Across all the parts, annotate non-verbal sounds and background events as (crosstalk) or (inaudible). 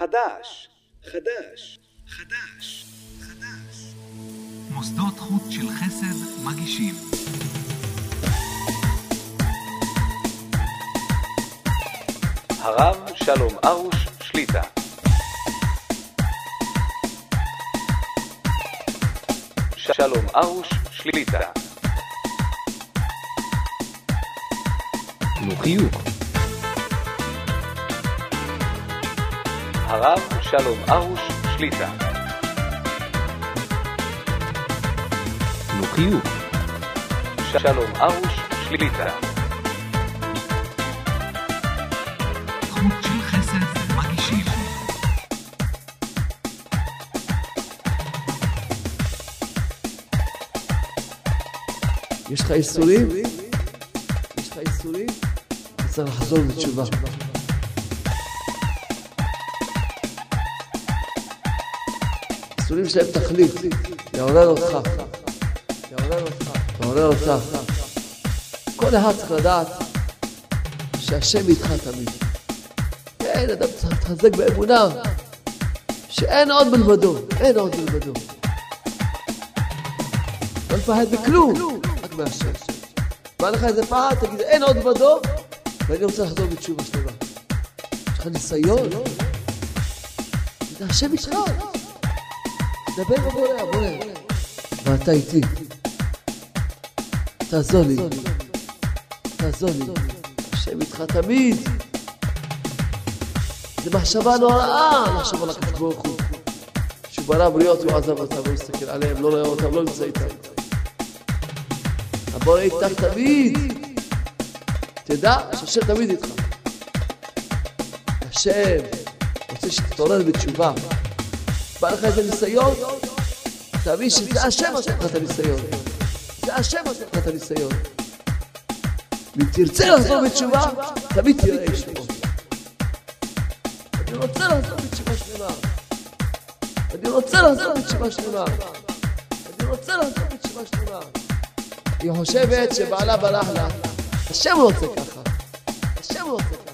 חדש, חדש, חדש, חדש. מוסדות חוץ של חסד מגישים. הרב שלום ארוש שליטה. שלום ארוש שליטה. חיוך. הרב שלום ארוש שליטה. תנו חיוך. שלום ארוש שליטה. חוט של חסד מגישים. יש לך איסורים? יש לך איסורים? צריך לחזור בתשובה. איסורים שלהם תכלית, לעורר אותך, לעורר אותך, לעורר אותך. כל אחד צריך לדעת שהשם איתך תמיד. כן, אדם צריך להתחזק באמונה שאין עוד מלבדו, אין עוד מלבדו. לא לפחד בכלום, רק מהשם. בא לך איזה פחד, תגיד, אין עוד מלבדו, ואני רוצה לחזור בתשובה שלמה. יש לך ניסיון? זה השם איתך. דבר בבורא, בורא. ואתה איתי. תעזור לי. תעזור לי. השם איתך תמיד. זה מחשבה נוראה לחשוב על הקדוש ברוך הוא. שהוא ברא בריות, הוא עזב אותם, לא מסתכל עליהם, לא רואה אותם, לא נמצא איתם. הבורא איתך תמיד. תדע שהשם תמיד איתך. השם רוצה שתתעורר בתשובה. בא לך איזה ניסיון, תבין שזה השם עושה לך את הניסיון. זה השם עושה לך את הניסיון. ואם תרצה לחזור בתשובה, תמיד תראה ישועות. אני רוצה לחזור בתשובה שלמה. אני רוצה לחזור בתשובה שלמה. אני רוצה לחזור בתשובה שלמה. היא חושבת שבעלה ברח לה. השם רוצה ככה. השם רוצה ככה.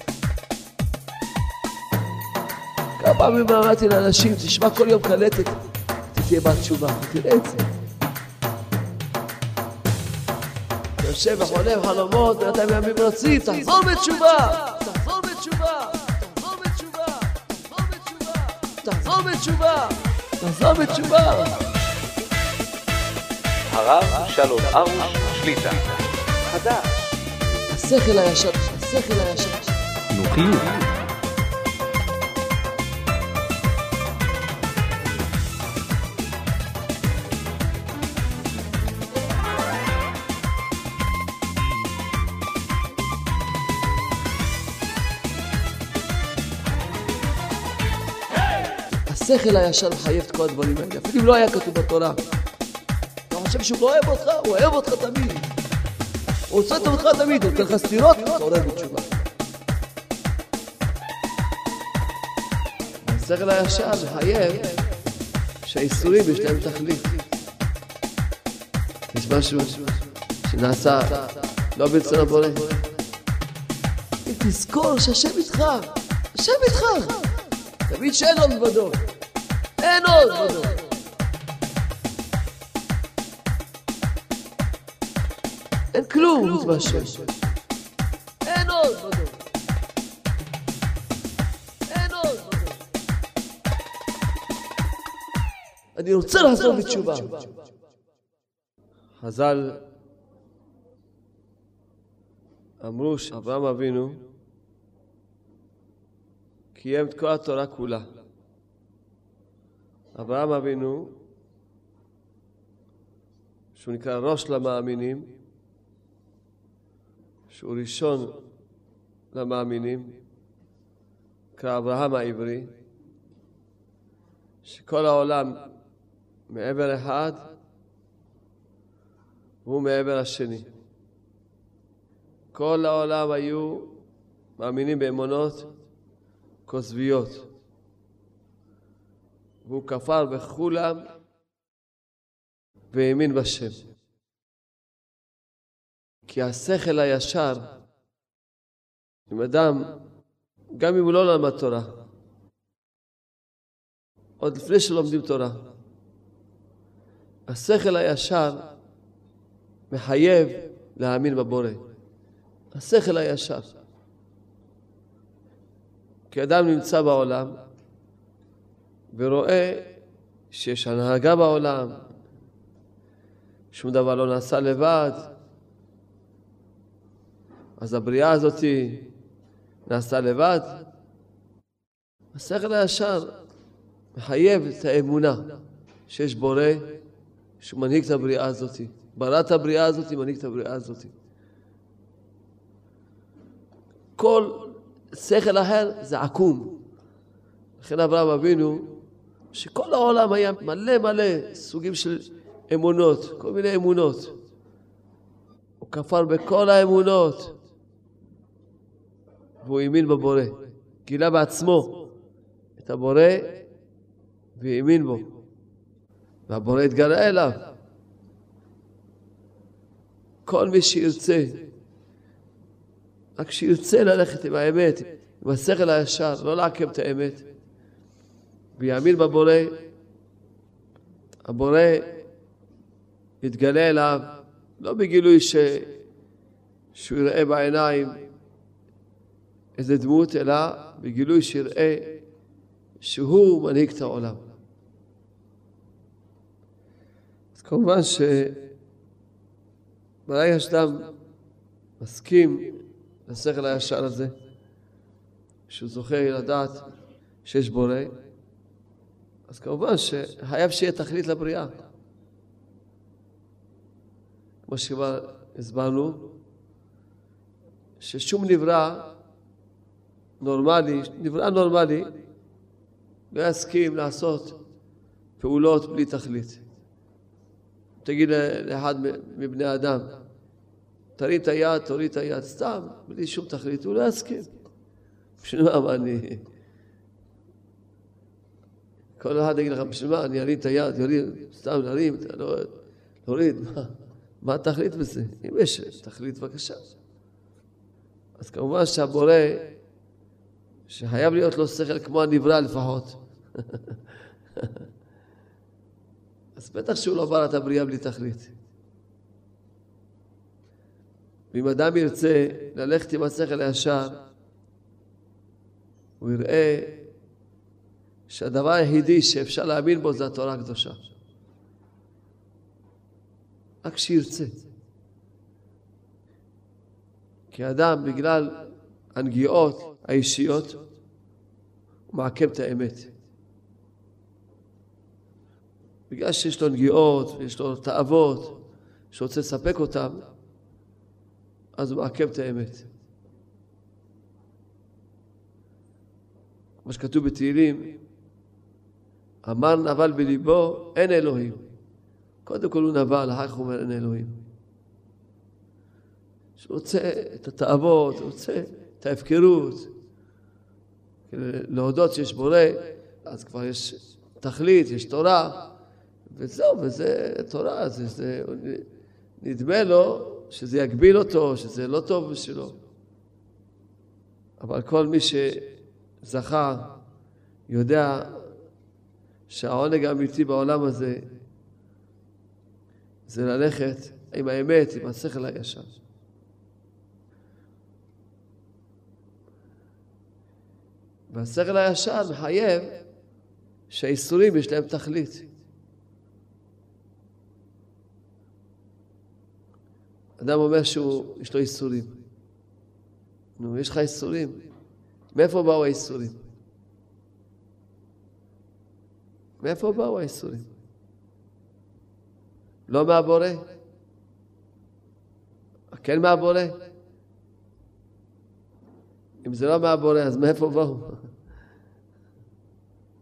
פעמים אמרתי לאנשים, תשמע כל יום קלטת, אתה תהיה בת תשובה, תראה את זה. אתה יושב וחולם חלומות, בינתיים ימים רצים, תחזור בתשובה! תחזור בתשובה! תחזור בתשובה! תחזור בתשובה! תחזור בתשובה! הרב שלום ארוש שליטה. חדש. השכל הישר, השכל הישר. תנו חיוך. השכל הישר מחייב את כל הדברים האלה, אפילו אם לא היה כתוב בתורה. אתה חושב שהוא לא אוהב אותך? הוא אוהב אותך תמיד. הוא טוב אותך תמיד, הוא נותן לך סטירות, תתעורר בתשובה. השכל הישר מחייב שהאיסורים יש להם תכלית. יש משהו שנעשה לא ברצון הבורא. תזכור שהשם איתך, השם איתך. תמיד שאין עוד מלבדו. מלבדו. אין כלום חוץ מהשם. אין עוד. אין עוד. אני רוצה לחזור בתשובה. חז"ל אמרו שאברהם אבינו קיים את כל התורה כולה. אברהם אבינו, שהוא נקרא ראש למאמינים, שהוא ראשון למאמינים, נקרא אברהם העברי, שכל העולם מעבר אחד והוא מעבר השני. כל העולם היו מאמינים באמונות כוזביות. והוא כפר בכולם והאמין בשם. כי השכל הישר, אם אדם, גם אם הוא לא למד תורה, עוד לפני שלומדים תורה. השכל הישר מחייב להאמין בבורא. השכל הישר. כי אדם נמצא בעולם ורואה שיש הנהגה בעולם, שום דבר לא נעשה לבד, אז הבריאה הזאת נעשתה לבד. השכל הישר מחייב את האמונה שיש בורא שהוא מנהיג את הבריאה הזאת. ברא את הבריאה הזאת, מנהיג את הבריאה הזאת. כל שכל אחר זה עקום. לכן אברהם אבינו, שכל העולם היה מלא מלא סוגים של אמונות, כל מיני אמונות. הוא כפר בכל האמונות, והוא האמין בבורא. גילה בעצמו את הבורא והאמין בו. והבורא התגלה אליו. כל מי שירצה, רק שירצה ללכת עם האמת, עם השכל הישר, לא לעכב את האמת, ויאמין בבורא, הבורא יתגלה אליו, לא בגילוי ש... שהוא יראה בעיניים איזה דמות, אלא בגילוי שיראה שהוא מנהיג את העולם. אז כמובן שברגע שאדם מסכים לשכל הישר הזה, שהוא זוכה לדעת שיש בורא, אז כמובן שחייב שיהיה תכלית לבריאה. כמו שכבר הסברנו, ששום נברא נורמלי, נברא נורמלי, לא יסכים לעשות פעולות בלי תכלית. תגיד לאחד מבני אדם, תרים את היד, תוריד את היד, סתם, בלי שום תכלית, הוא לא יסכים. בשביל מה אני... כל אחד יגיד לך, בשביל מה, אני ארים את היד, יוריד, סתם להרים, לא, להוריד, מה, מה התכלית בזה? אם יש תכלית, בבקשה. אז כמובן שהבורא שחייב להיות לו שכל כמו הנברא לפחות. (laughs) אז בטח שהוא לא ברא את הבריאה בלי תכלית. ואם אדם ירצה ללכת עם השכל הישר, הוא יראה שהדבר היחידי שאפשר להאמין בו זה התורה הקדושה. רק שירצה. כי אדם, בגלל הנגיעות, האישיות, הוא מעכב את האמת. בגלל שיש לו נגיעות, יש לו תאוות, שרוצה לספק אותן, אז הוא מעכב את האמת. כמו שכתוב בתהילים, אמר נבל בליבו, אין אלוהים. קודם כל הוא נבל, אחר כך הוא אומר אין אלוהים. שהוא רוצה את התאוות, הוא רוצה את ההפקרות, להודות שיש בורא, אז כבר יש תכלית, יש תורה, וזהו, וזה תורה, זה, זה, נדמה לו שזה יגביל אותו, שזה לא טוב בשבילו. אבל כל מי שזכה יודע שהעונג האמיתי בעולם הזה זה ללכת עם האמת, עם השכל הישר. והשכל הישר מחייב שהאיסורים יש להם תכלית. אדם אומר שיש לו איסורים. נו, יש לך איסורים? מאיפה באו האיסורים? מאיפה באו האיסורים? לא מהבורא? כן מהבורא? אם זה לא מהבורא, אז מאיפה באו?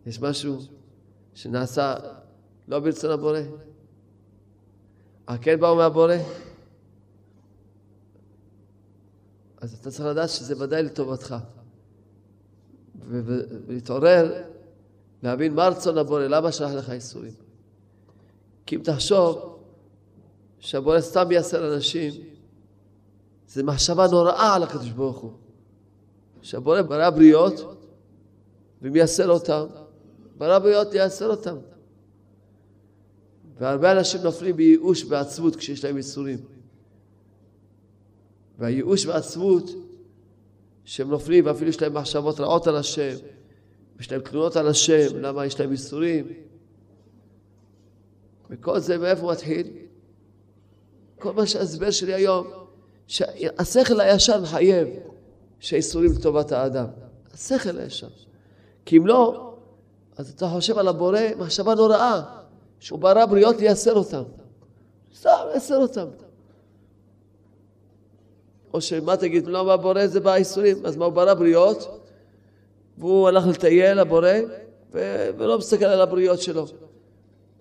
יש משהו שנעשה לא ברצון הבורא? כן באו מהבורא? אז אתה צריך לדעת שזה ודאי לטובתך. ולהתעורר, להבין מה רצון הבורא, למה שלח לך איסורים. כי אם תחשוב שהבורא סתם יעשה אנשים, זו מחשבה נוראה על הקדוש ברוך הוא. שהבורא ברא בריות ומייסר אותם, ברא בריות לייסר אותם. והרבה אנשים נופלים בייאוש ועצבות כשיש להם ייסורים. והייאוש והעצבות שהם נופלים ואפילו יש להם מחשבות רעות על השם, יש להם תלונות על השם, למה יש להם ייסורים. וכל זה מאיפה מתחיל? כל מה שההסבר שלי היום, שהשכל הישר מחייב שהייסורים לטובת האדם. השכל הישר. כי אם לא, אז אתה חושב על הבורא מחשבה נוראה, שהוא ברא בריות לייסר אותם. סתם לייסר אותם. או שמה תגיד, לא, מה בורא זה בייסורים, אז מה הוא ברא בריות? והוא הלך לטייל, הבורא, ו- ולא מסתכל על הבריות שלו.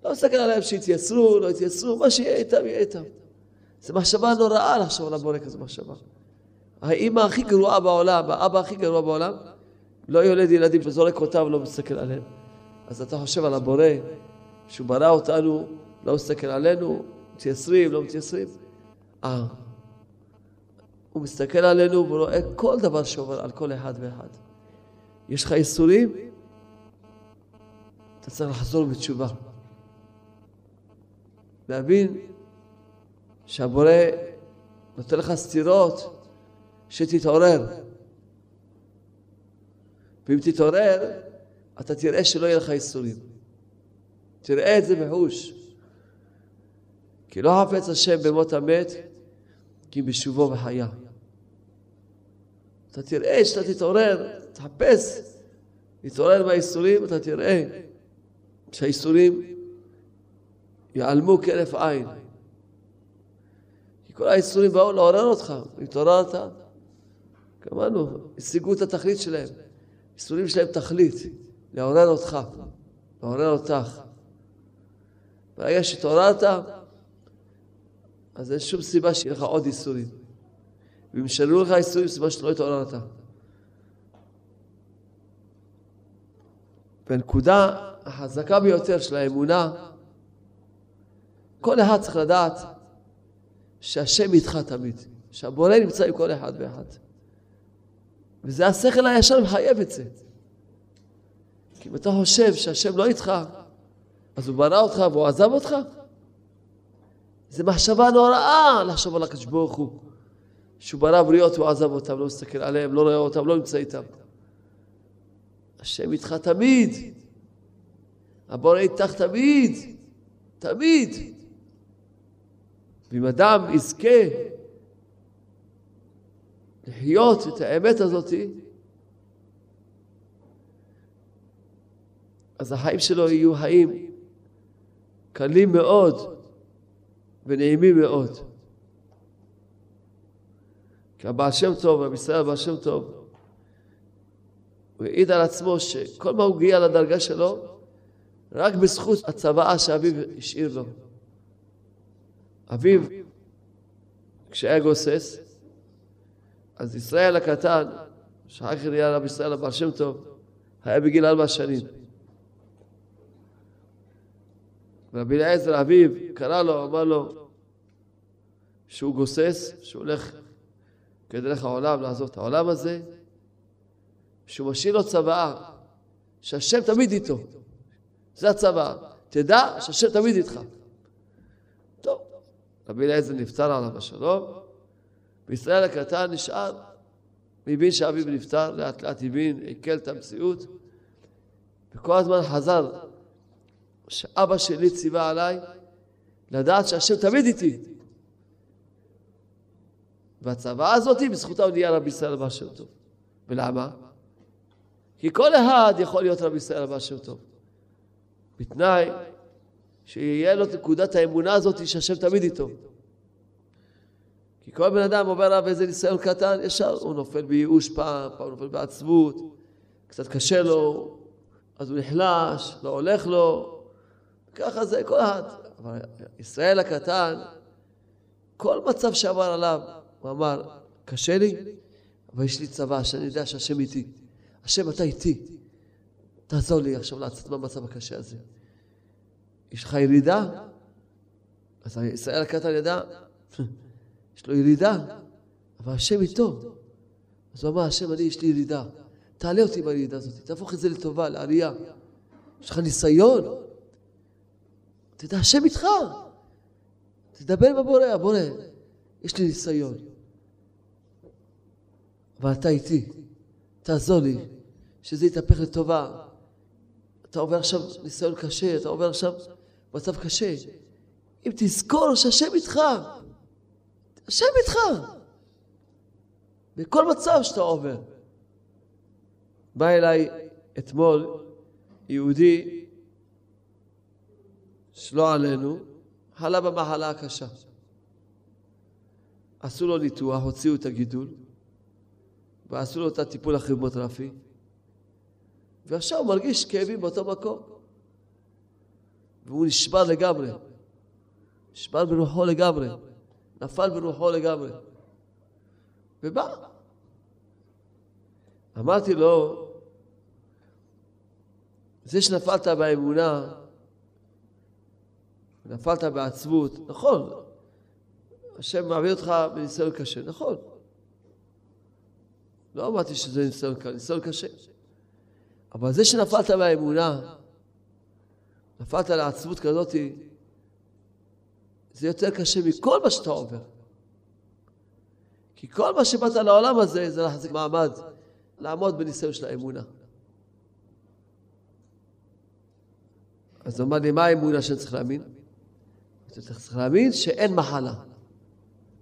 לא מסתכל עליהם שיתייסרו, לא יתייסרו, מה שיהיה איתם, יהיה איתם. זו מחשבה נוראה לחשוב על הבורא כזו מחשבה. האימא הכי גרועה בעולם, האבא הכי גרוע בעולם, לא יולד ילדים וזורק אותם ולא מסתכל עליהם. אז אתה חושב על הבורא, שהוא ברא אותנו, לא מסתכל עלינו, מתייסרים, לא מתייסרים. אה, הוא מסתכל עלינו והוא רואה כל דבר שעובר על כל אחד ואחד. יש לך ייסורים? אתה צריך לחזור בתשובה. להבין שהבורא נותן לך סתירות שתתעורר. ואם תתעורר, אתה תראה שלא יהיה לך ייסורים. תראה את זה בחוש. כי לא חפץ השם במות המת, כי בשובו וחיה. אתה תראה שאתה תתעורר, תחפש, להתעורר מהייסורים, אתה תראה שהייסורים ייעלמו כהרף עין. כי כל הייסורים באו לעורר אותך, התעוררת, גמרנו, השיגו את התכלית שלהם. ייסורים שלהם תכלית, לעורר אותך, לעורר אותך. ברגע שהתעוררת, אז אין שום סיבה שיהיה לך עוד ייסורים. ואם ישללו לך ייסורים, סיבה שלא התעוררת. והנקודה החזקה ביותר של האמונה, כל אחד צריך לדעת שהשם איתך תמיד, שהבורא נמצא עם כל אחד ואחד. וזה השכל הישר מחייב את זה. כי אם אתה חושב שהשם לא איתך, אז הוא ברא אותך והוא עזב אותך? זו מחשבה נוראה לחשוב על הקדוש ברוך הוא. שהוא ברא בריות והוא עזב אותם, לא מסתכל עליהם, לא רואה אותם, לא נמצא איתם. השם איתך תמיד. הבורא איתך תמיד. תמיד. ואם אדם יזכה לחיות את האמת הזאת, אז החיים שלו יהיו חיים קלים מאוד ונעימים מאוד. כי הבעל שם טוב, ישראל הבעל שם טוב, הוא העיד על עצמו שכל מה הוא הגיע לדרגה שלו, רק בזכות הצוואה שאביו השאיר לו. אביו, כשהיה גוסס, אז ישראל הקטן, שאחר כך נהיה רבי ישראל הבעל שם טוב, היה בגיל ארבע שנים. רבי אליעזר אביו קרא לו, אמר לו שהוא גוסס, שהוא הולך כדרך העולם לעזוב את העולם הזה, שהוא משאיר לו צוואה, שהשם תמיד איתו. זה הצוואה. תדע שהשם תמיד איתך. טוב, רבי אליעזר נפטר עליו השלום, וישראל הקטן נשאר, הבין שאביו נפטר, לאט לאט הבין, עיכל את המציאות, וכל הזמן חזר שאבא שלי ציווה עליי לדעת שהשם תמיד איתי. והצוואה הזאת, בזכותה הוא נהיה רבי ישראל שם טוב. ולמה? כי כל אחד יכול להיות רבי ישראל הבא שם טוב. בתנאי שיהיה לו את נקודת האמונה הזאת שהשם תמיד איתו. כי כל בן אדם אומר עליו איזה ניסיון קטן, ישר הוא נופל בייאוש פעם, פעם הוא נופל בעצבות, קצת קשה לו, אז הוא נחלש, לא הולך לו, ככה זה כל אחד. אבל ישראל הקטן, כל מצב שעבר עליו, הוא אמר, קשה לי, אבל יש לי צבא שאני יודע שהשם איתי. השם, אתה איתי. תעזור לי עכשיו לצאת מהמצב הקשה הזה. יש לך ירידה? אז ישראל הקטן ידע, (laughs) יש לו ירידה, אבל השם איתו. אז הוא אמר, השם, אני, יש לי ירידה. תעלה אותי מהירידה הזאת, תהפוך את זה לטובה, לעלייה. יש לך ניסיון. תדע, השם איתך. תדבר בבורא, בורא, יש לי ניסיון. אבל אתה איתי, תעזור לי, שזה יתהפך לטובה. אתה עובר עכשיו ניסיון קשה, אתה עובר עכשיו מצב קשה. אם תזכור שהשם איתך, השם איתך. בכל מצב שאתה עובר. בא אליי אתמול יהודי, שלא עלינו, חלה במחלה הקשה. עשו לו ניתוח, הוציאו את הגידול, ועשו לו את הטיפול הכימותרפי, ועכשיו הוא מרגיש כאבים באותו מקום. והוא נשבר לגמרי. נשבר ברוחו לגמרי. נפל ברוחו לגמרי. ובא. אמרתי לו, זה שנפלת באמונה, נפלת בעצבות, נכון, השם מעביר אותך בניסיון קשה, נכון. לא אמרתי שזה ניסיון קשה, ניסיון קשה. אבל זה שנפלת מהאמונה, נפלת לעצבות כזאת, זה יותר קשה מכל מה שאתה עובר. כי כל מה שבאת לעולם הזה זה להחזיק מעמד, לעמוד בניסיון של האמונה. אז הוא אמר לי, מה האמונה שאני צריך להאמין? אתה צריך להאמין שאין מחלה.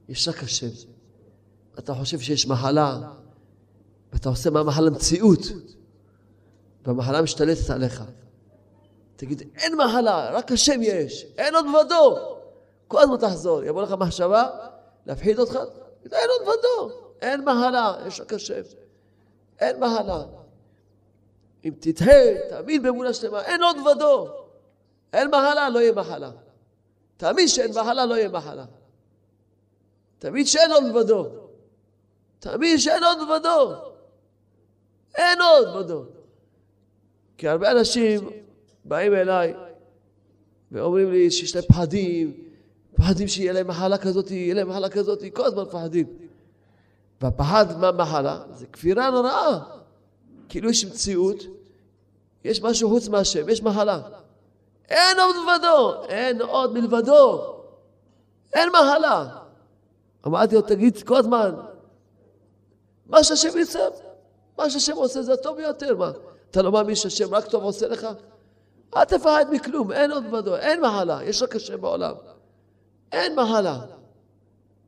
יש רק השם. אתה חושב שיש מחלה, ואתה עושה מהמחלה מציאות, והמחלה משתלטת עליך. תגיד, אין מחלה, רק השם יש, אין עוד ודו. כל הזמן תחזור, יבוא לך מחשבה, להפחיד אותך, אין עוד ודו, אין מחלה, יש רק השם. אין מחלה. אם תתהה, תאמין באמונה שלמה, אין עוד ודו. אין מחלה, לא יהיה מחלה. תאמין שאין מחלה, לא יהיה מחלה. תאמין שאין עוד ודו. תאמין שאין עוד ודו. אין עוד ודו. כי הרבה אנשים באים אליי ואומרים לי שיש להם פחדים, פחדים שיהיה להם מחלה כזאת, יהיה להם מחלה כזאת, כל הזמן פחדים. והפחד מהמחלה זה כפירה נוראה. כאילו יש מציאות, יש משהו חוץ מהשם, יש מחלה. אין עוד מלבדו, אין עוד מלבדו. אין מחלה. אמרתי לו, תגיד כל הזמן, מה שהשם יצא, מה שהשם עושה זה הטוב ביותר. מה, אתה לא מאמין שהשם רק טוב עושה לך? אל תפחד מכלום, אין עוד מלבדו, אין מחלה, יש רק השם בעולם. אין מחלה.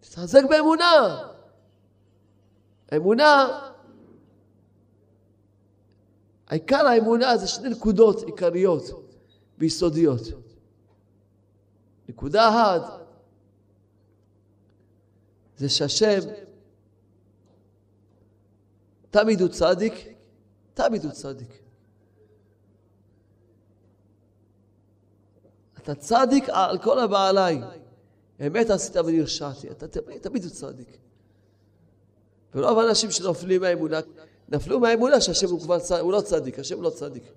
תתחזק באמונה. אמונה, העיקר האמונה זה שני נקודות עיקריות ויסודיות. נקודה אחת זה שהשם תמיד הוא צדיק, תמיד הוא צדיק. אתה צדיק על כל הבעלי. אמת עשית ונרשעתי, אתה תמיד, תמיד הוא צדיק. ורוב האנשים שנופלים מהאמונה, נפלו מהאמונה שהשם הוא כבר צדיק, הוא לא צדיק, השם לא צדיק.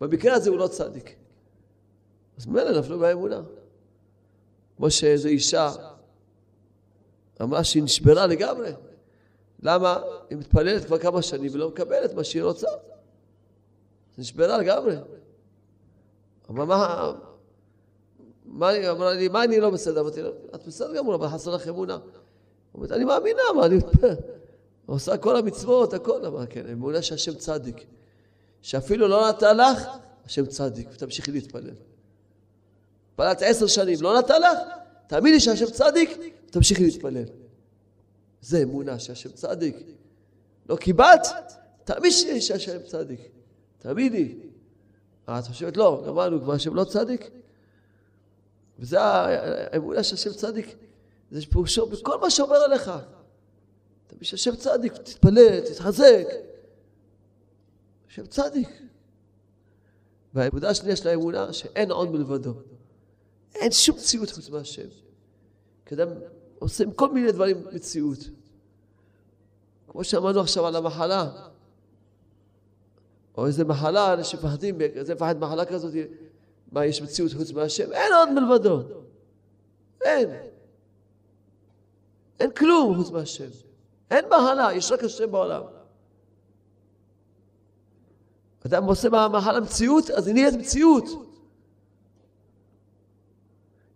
במקרה הזה הוא לא צדיק. אז ממילא נפלו מהאמונה. כמו שאיזו אישה אמרה שהיא נשברה לגמרי. למה? היא מתפללת כבר כמה שנים ולא מקבלת מה שהיא רוצה. נשברה לגמרי. אבל מה, מה, אמרה לי, מה אני לא בסדר? אמרתי לה, את בסדר גמור, אבל חסר לך אמונה. אמרתי, אני מאמינה, מה אני... (laughs) עושה כל המצוות, הכל, אמר, כן, אמונה שהשם צדיק. שאפילו לא נתן לך, השם צדיק, ותמשיכי להתפלל. התפללת עשר שנים, לא נתן לך, תאמיני שהשם צדיק, ותמשיכי להתפלל. זה אמונה שהשם צדיק. לא קיבלת, תאמיני שהשם צדיק. תאמיני. אה, את חושבת, לא, גמרנו, כבר השם לא צדיק? וזה האמונה שהשם צדיק, זה פירושו בכל מה שעובר עליך. תבין שהשם צדיק, תתפלל, תתחזק. השם צדיק. והנקודה השנייה של האמונה, שאין עוד מלבדו. אין שום מציאות חוץ מהשם. כי אדם עושה עם כל מיני דברים מציאות. כמו שאמרנו עכשיו על המחלה. או איזה מחלה, אנשים מפחדים, זה מפחד מחלה כזאת, מה, יש מציאות חוץ מהשם? אין עוד מלבדו. אין. אין כלום חוץ מהשם. אין מחלה, יש רק השם בעולם. אדם עושה מהמחלה מציאות, אז היא נהיית מציאות.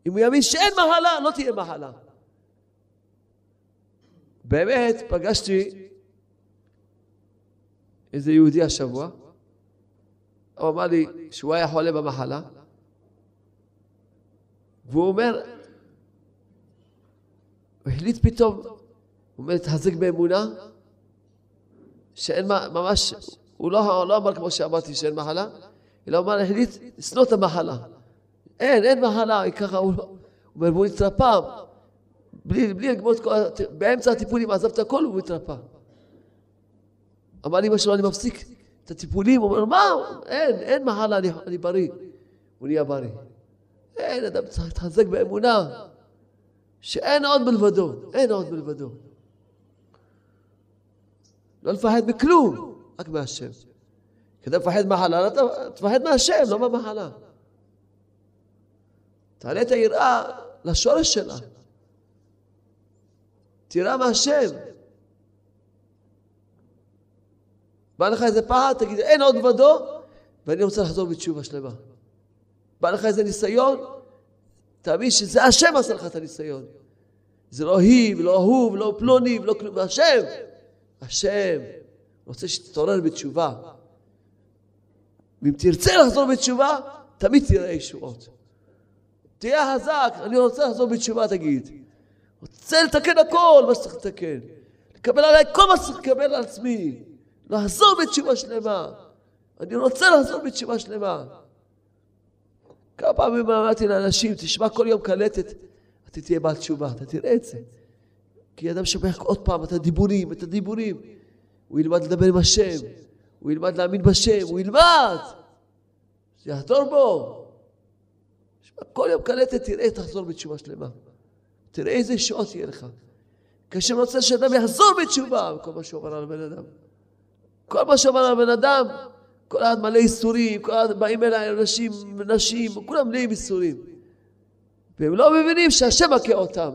אם הוא יאמין שאין מחלה, לא תהיה מחלה. באמת, פגשתי איזה יהודי השבוע, הוא אמר לי שהוא היה חולה במחלה, והוא אומר, הוא החליט פתאום, הוא אומר, להתחזק באמונה, שאין ממש, הוא לא, לא אמר כמו שאמרתי שאין מחלה, אלא הוא אמר, החליט לשנוא את המחלה. אין, אין מחלה, ככה הוא, הוא אומר, והוא התרפא, בלי, בלי לגמור את כל, באמצע הטיפולים עזב את הכל והוא התרפא. אמר לי משהו, אני מפסיק את הטיפולים, הוא אומר, מה? אין, אין מחלה, אני, אני בריא. הוא נהיה בריא. אין, אדם צריך להתחזק באמונה, שאין עוד מלבדו, אין עוד מלבדו. לא לפחד מכלום, רק מהשם. כדי לפחד מחלה, תפחד מהשם, לא מהמחלה. תעלה את היראה לשורש שלה. תירא מהשם. בא לך איזה פחד, תגיד, אין עוד ודו, ואני רוצה לחזור בתשובה שלמה. בא לך איזה ניסיון, תאמין שזה השם עשה לך את הניסיון. זה לא היא, ולא הוא, ולא פלוני, ולא כלום, השם. השם רוצה שתתעורר בתשובה. ואם תרצה לחזור בתשובה, תמיד תראה ישועות. תהיה חזק, אני רוצה לחזור בתשובה, תגיד. רוצה לתקן הכל, מה שצריך לתקן. לקבל עליי כל מה שצריך לקבל על עצמי. לחזור בתשובה שלמה. אני רוצה לחזור בתשובה שלמה. כמה פעמים אמרתי לאנשים, תשמע כל יום קלטת, אתה תהיה בעל תשובה, אתה תראה את זה. כי אדם שומע עוד פעם את הדיבורים, את הדיבורים. הוא ילמד לדבר עם השם, הוא ילמד להאמין בשם, הוא ילמד. שיחדור בו. כל יום קלטת, תראה, תחזור בתשובה שלמה. תראה איזה שעות יהיה לך. כאשר רוצה שאדם יחזור בתשובה, כל מה שעובר על הבן אדם. כל מה שעובר על הבן אדם, כל אחד מלא איסורים, כל אחד באים אליי אנשים, נשים, כולם מלאים איסורים. והם לא מבינים שהשם מכה אותם.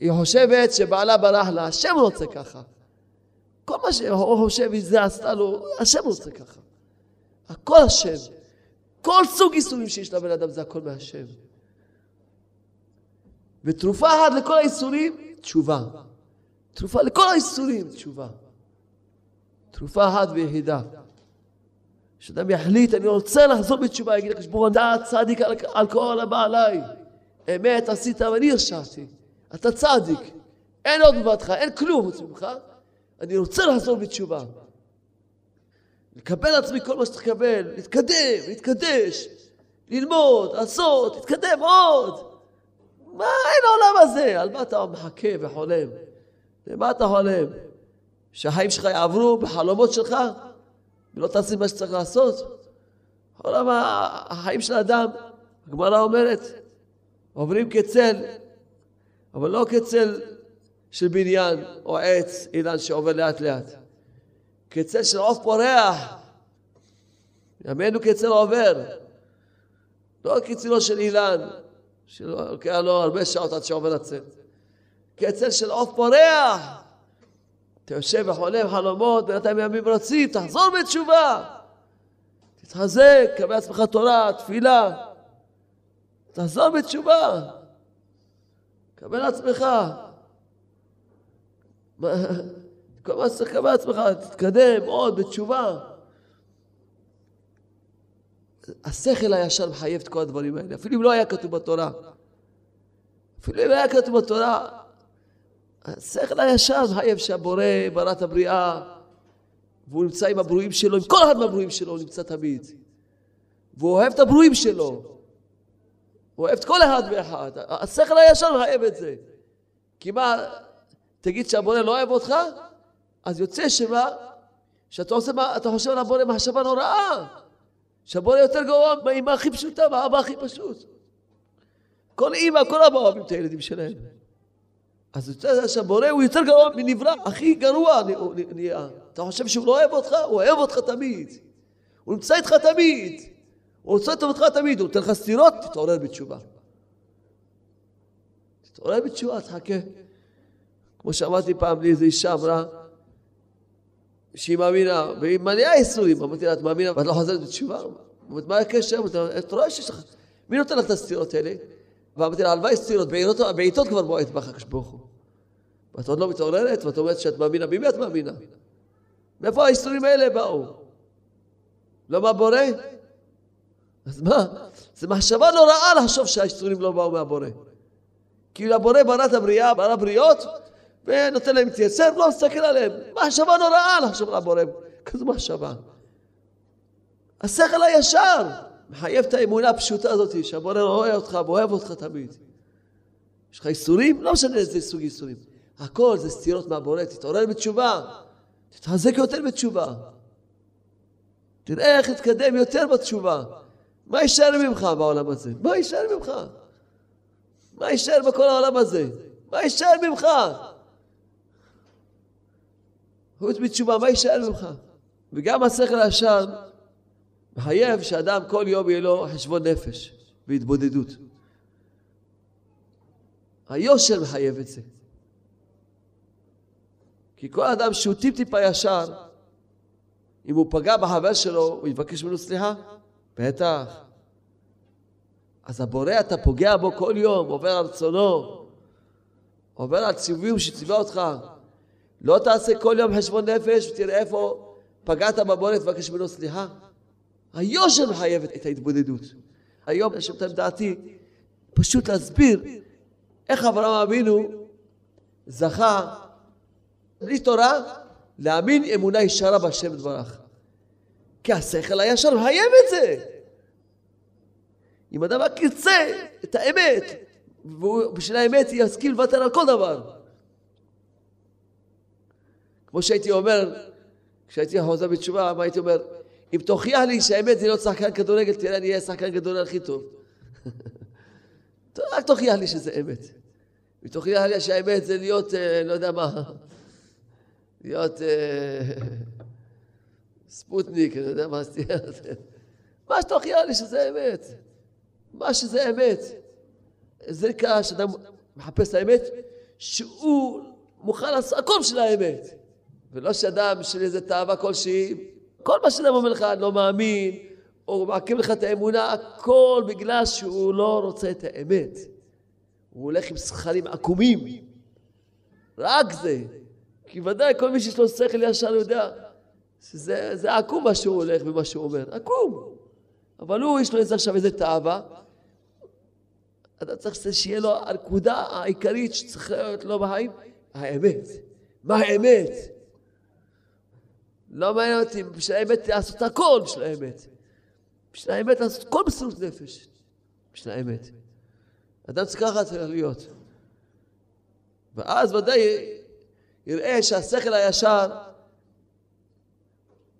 היא חושבת שבעלה ברח לה, השם רוצה ככה. כל מה שהוא חושב, זה עשתה לו, השם רוצה ככה. הכל השם. כל סוג איסורים שיש לבן אדם זה הכל מהשם. ותרופה אחת לכל האיסורים, תשובה. תרופה לכל האיסורים, תשובה. תרופה אחת ויחידה. שאדם יחליט, אני רוצה לחזור בתשובה, יגיד לקדוש ברוך הוא, צדיק על, על כל הבא עליי. אמת עשית ואני הרשעתי. אתה צדיק. אין עוד בבתך, אין כלום חוץ ממך. אני רוצה לחזור בתשובה. לקבל עצמי כל מה שצריך לקבל, להתקדם, להתקדש, ללמוד, לעשות, להתקדם עוד. מה אין העולם הזה? על מה אתה מחכה וחולם? למה אתה חולם? שהחיים שלך יעברו בחלומות שלך ולא תעשי מה שצריך לעשות? העולם, החיים של האדם, הגמרא אומרת, עוברים כצל, אבל לא כצל של בניין או עץ, אילן שעובר לאט לאט. כצל של עוף פורח. ימינו כצל עובר. לא כצלו של אילן, שלוקח לו הרבה שעות עד שעובר הצל. כצל של עוף פורח. אתה יושב וחולם חלומות, בינתיים ימים רצים, תחזור בתשובה. תתחזק, קבל עצמך תורה, תפילה. תחזור בתשובה. קבל עצמך. כל מה שצריך לקבל עצמך, תתקדם עוד בתשובה. השכל הישר מחייב את כל הדברים האלה, אפילו אם לא היה כתוב בתורה. אפילו אם היה כתוב בתורה, השכל הישר מחייב שהבורא ברא את הבריאה, והוא נמצא עם הברואים שלו, עם כל אחד מהברואים שלו הוא נמצא תמיד. והוא אוהב את הברואים שלו. הוא אוהב את כל אחד ואחד. השכל הישר מחייב את זה. כי מה, תגיד שהבורא לא אוהב אותך? אז יוצא שמה? שאתה עושה, אתה חושב על הבורא מחשבה נוראה. שהבורא יותר גרוע מהאימא הכי פשוטה, מהאבא הכי פשוט. כל אימא, כל אבא אוהבים את הילדים שלהם. אז יוצא שהבורא הוא יותר גרוע מנברא, הכי גרוע נהיה. אתה חושב שהוא לא אוהב אותך? הוא אוהב אותך תמיד. הוא נמצא איתך תמיד. הוא רוצה אותך תמיד, הוא נותן לך סטירות, תתעורר בתשובה. תתעורר בתשובה, תחכה. כמו שאמרתי פעם לי, איזו אישה אמרה, שהיא מאמינה, והיא מלאה איסורים. אמרתי לה, את מאמינה ואת לא חוזרת בתשובה? אומרת, מה הקשר? אמרתי את רואה שיש לך... מי נותן לך את הסתירות האלה? ואמרתי לה, הלוואי סתירות, בעיתות- כבר בועט בך הקדוש ברוך הוא. ואת עוד לא מתעוררת, ואת אומרת שאת מאמינה. במי את מאמינה? מאיפה האיסורים האלה באו? לא מהבורא? אז מה? זו מחשבה נוראה לחשוב שהאיסורים לא באו מהבורא. כאילו הבורא ברא את הבריאה, ברא בריות, ונותן להם להתייצב, לא מסתכל עליהם. מחשבה נוראה לחשוב על הבורא. כזו מחשבה. השכל הישר מחייב את האמונה הפשוטה הזאת, שהבורא רואה אותך ואוהב אותך תמיד. יש לך איסורים? לא משנה איזה סוג איסורים. הכל זה סתירות מהבורא, תתעורר בתשובה. תתחזק יותר בתשובה. תראה איך תתקדם יותר בתשובה. מה יישאר ממך בעולם הזה? מה יישאר ממך? מה יישאר בכל העולם הזה? מה יישאר ממך? חוץ מתשובה, מה יישאר ממך? וגם השכל הישר מחייב שאדם כל יום יהיה לו חשבון נפש והתבודדות. היושר מחייב את זה. כי כל אדם שהוא טיפ-טיפה ישר, אם הוא פגע בחבר שלו, הוא יבקש ממנו סליחה? בטח. אז הבורא, אתה פוגע בו כל יום, עובר על רצונו, עובר על ציוויים שציווה אותך. לא תעשה כל יום חשבון נפש ותראה איפה פגעת בבורא, תבקש ממנו סליחה. היושר מחייב את ההתבודדות. היום יש את דעתי פשוט להסביר איך אברהם אבינו זכה בלי תורה להאמין אמונה ישרה בהשם דברך. כי השכל הישר מחייב את זה. אם אדם רק ירצה את האמת, ובשביל האמת יסכים לוותר על כל דבר. כמו שהייתי אומר, כשהייתי חוזר בתשובה, הייתי אומר? אם תוכיח לי שהאמת זה להיות שחקן כדורגל, תראה, אני אהיה שחקן כדורגל הכי טוב. (laughs) רק תוכיח לי שזה אמת. אם תוכיח לי שהאמת זה להיות, אה, לא יודע מה, (laughs) להיות אה, (laughs) ספוטניק, אני יודע מה עשיתי. מה שתוכיח לי שזה אמת. מה שזה אמת. זה נקרא שאדם מחפש את האמת, שהוא מוכן לעשות הכל בשביל האמת. ולא שאדם של איזה תאווה כלשהי, כל מה שאדם אומר לך, לא מאמין, או מעכב לך את האמונה, הכל בגלל שהוא לא רוצה את האמת. הוא הולך עם שכלים עקומים. רק זה. כי ודאי כל מי שיש לו שכל ישר יודע שזה זה עקום מה שהוא הולך ומה שהוא אומר. עקום. אבל הוא, יש לו איזה עכשיו איזה תאווה. אתה צריך שיהיה לו הנקודה העיקרית שצריכה להיות לו בחיים, האמת. מה האמת? לא מעניין אותי, בשביל האמת לעשות הכל בשביל האמת. בשביל האמת לעשות כל מסירות נפש. בשביל האמת. אדם צריך ככה צריך להיות. ואז ודאי יראה שהשכל הישר,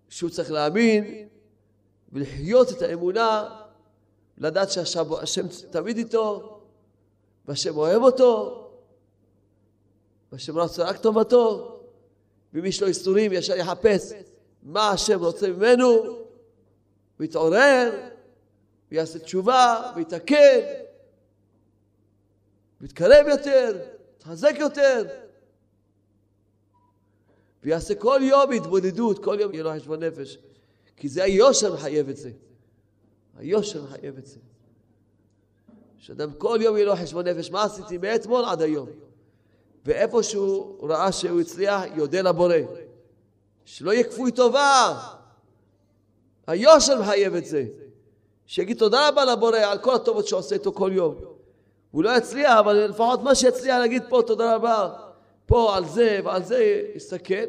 שהוא צריך להאמין ולחיות את האמונה, לדעת שהשם תמיד איתו, והשם אוהב אותו, והשם רוצה רק טובתו, ואם יש לו איסורים ישר יחפש מה השם רוצה ממנו, ויתעורר, ויעשה תשובה, ויתקן, ויתקרב יותר, יתחזק יותר, ויעשה כל יום התבודדות, כל יום יהיה לו חשבון נפש, כי זה היושר מחייב את זה. היושר מחייב את זה. שאדם כל יום יהיה לו חשבון נפש, מה עשיתי מאתמול עד היום? ואיפה שהוא ראה שהוא הצליח, יודה לבורא. שלא יהיה כפוי טובה. היושר מחייב את זה. שיגיד תודה רבה לבורא על כל הטובות שעושה איתו כל יום. הוא לא יצליח, אבל לפחות מה שיצליח להגיד פה תודה רבה, פה על זה ועל זה, יסתכל.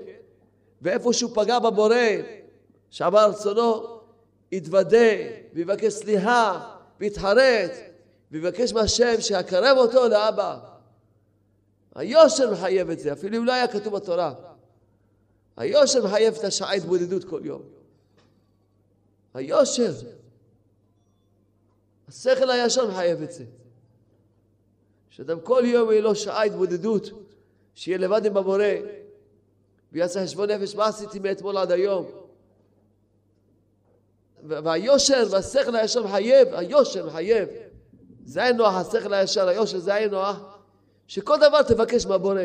ואיפה שהוא פגע בבורא, שעבר רצונו, יתוודה ויבקש סליחה ויתחרט ויבקש מהשם שיקרב אותו לאבא. היושר מחייב את זה, אפילו אם לא היה כתוב בתורה. היושר מחייב את השעה התבודדות כל יום. היושר. השכל הישר מחייב את זה. שאדם כל יום יהיה לו שעה התבודדות, שיהיה לבד עם הבורא, ויעשה חשבון נפש, מה עשיתי מאתמול עד היום? והיושר והשכל הישר מחייב, היושר מחייב. זה היה נוח, השכל הישר, היושר זה היה נוח, שכל דבר תבקש מהבורא.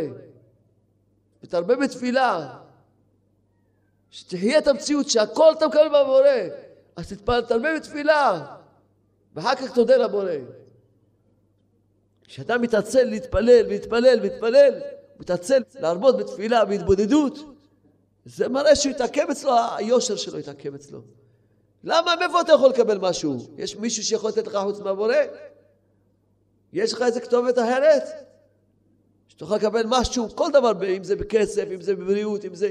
ותרבה בתפילה. שתחיה את המציאות שהכל אתה מקבל מהבורא. אז תתפלל, תרבה בתפילה, ואחר כך תודה לבורא. כשאדם מתעצל להתפלל, להתפלל, להתפלל, מתעצל להרבות בתפילה, בהתבודדות, זה מראה שהוא התעכב אצלו, היושר שלו התעכב אצלו. למה, מאיפה אתה יכול לקבל משהו? יש מישהו שיכול לתת לך חוץ מהבורא? יש לך איזה כתובת אחרת? שתוכל לקבל משהו, כל דבר, אם זה בכסף, אם זה בבריאות, אם זה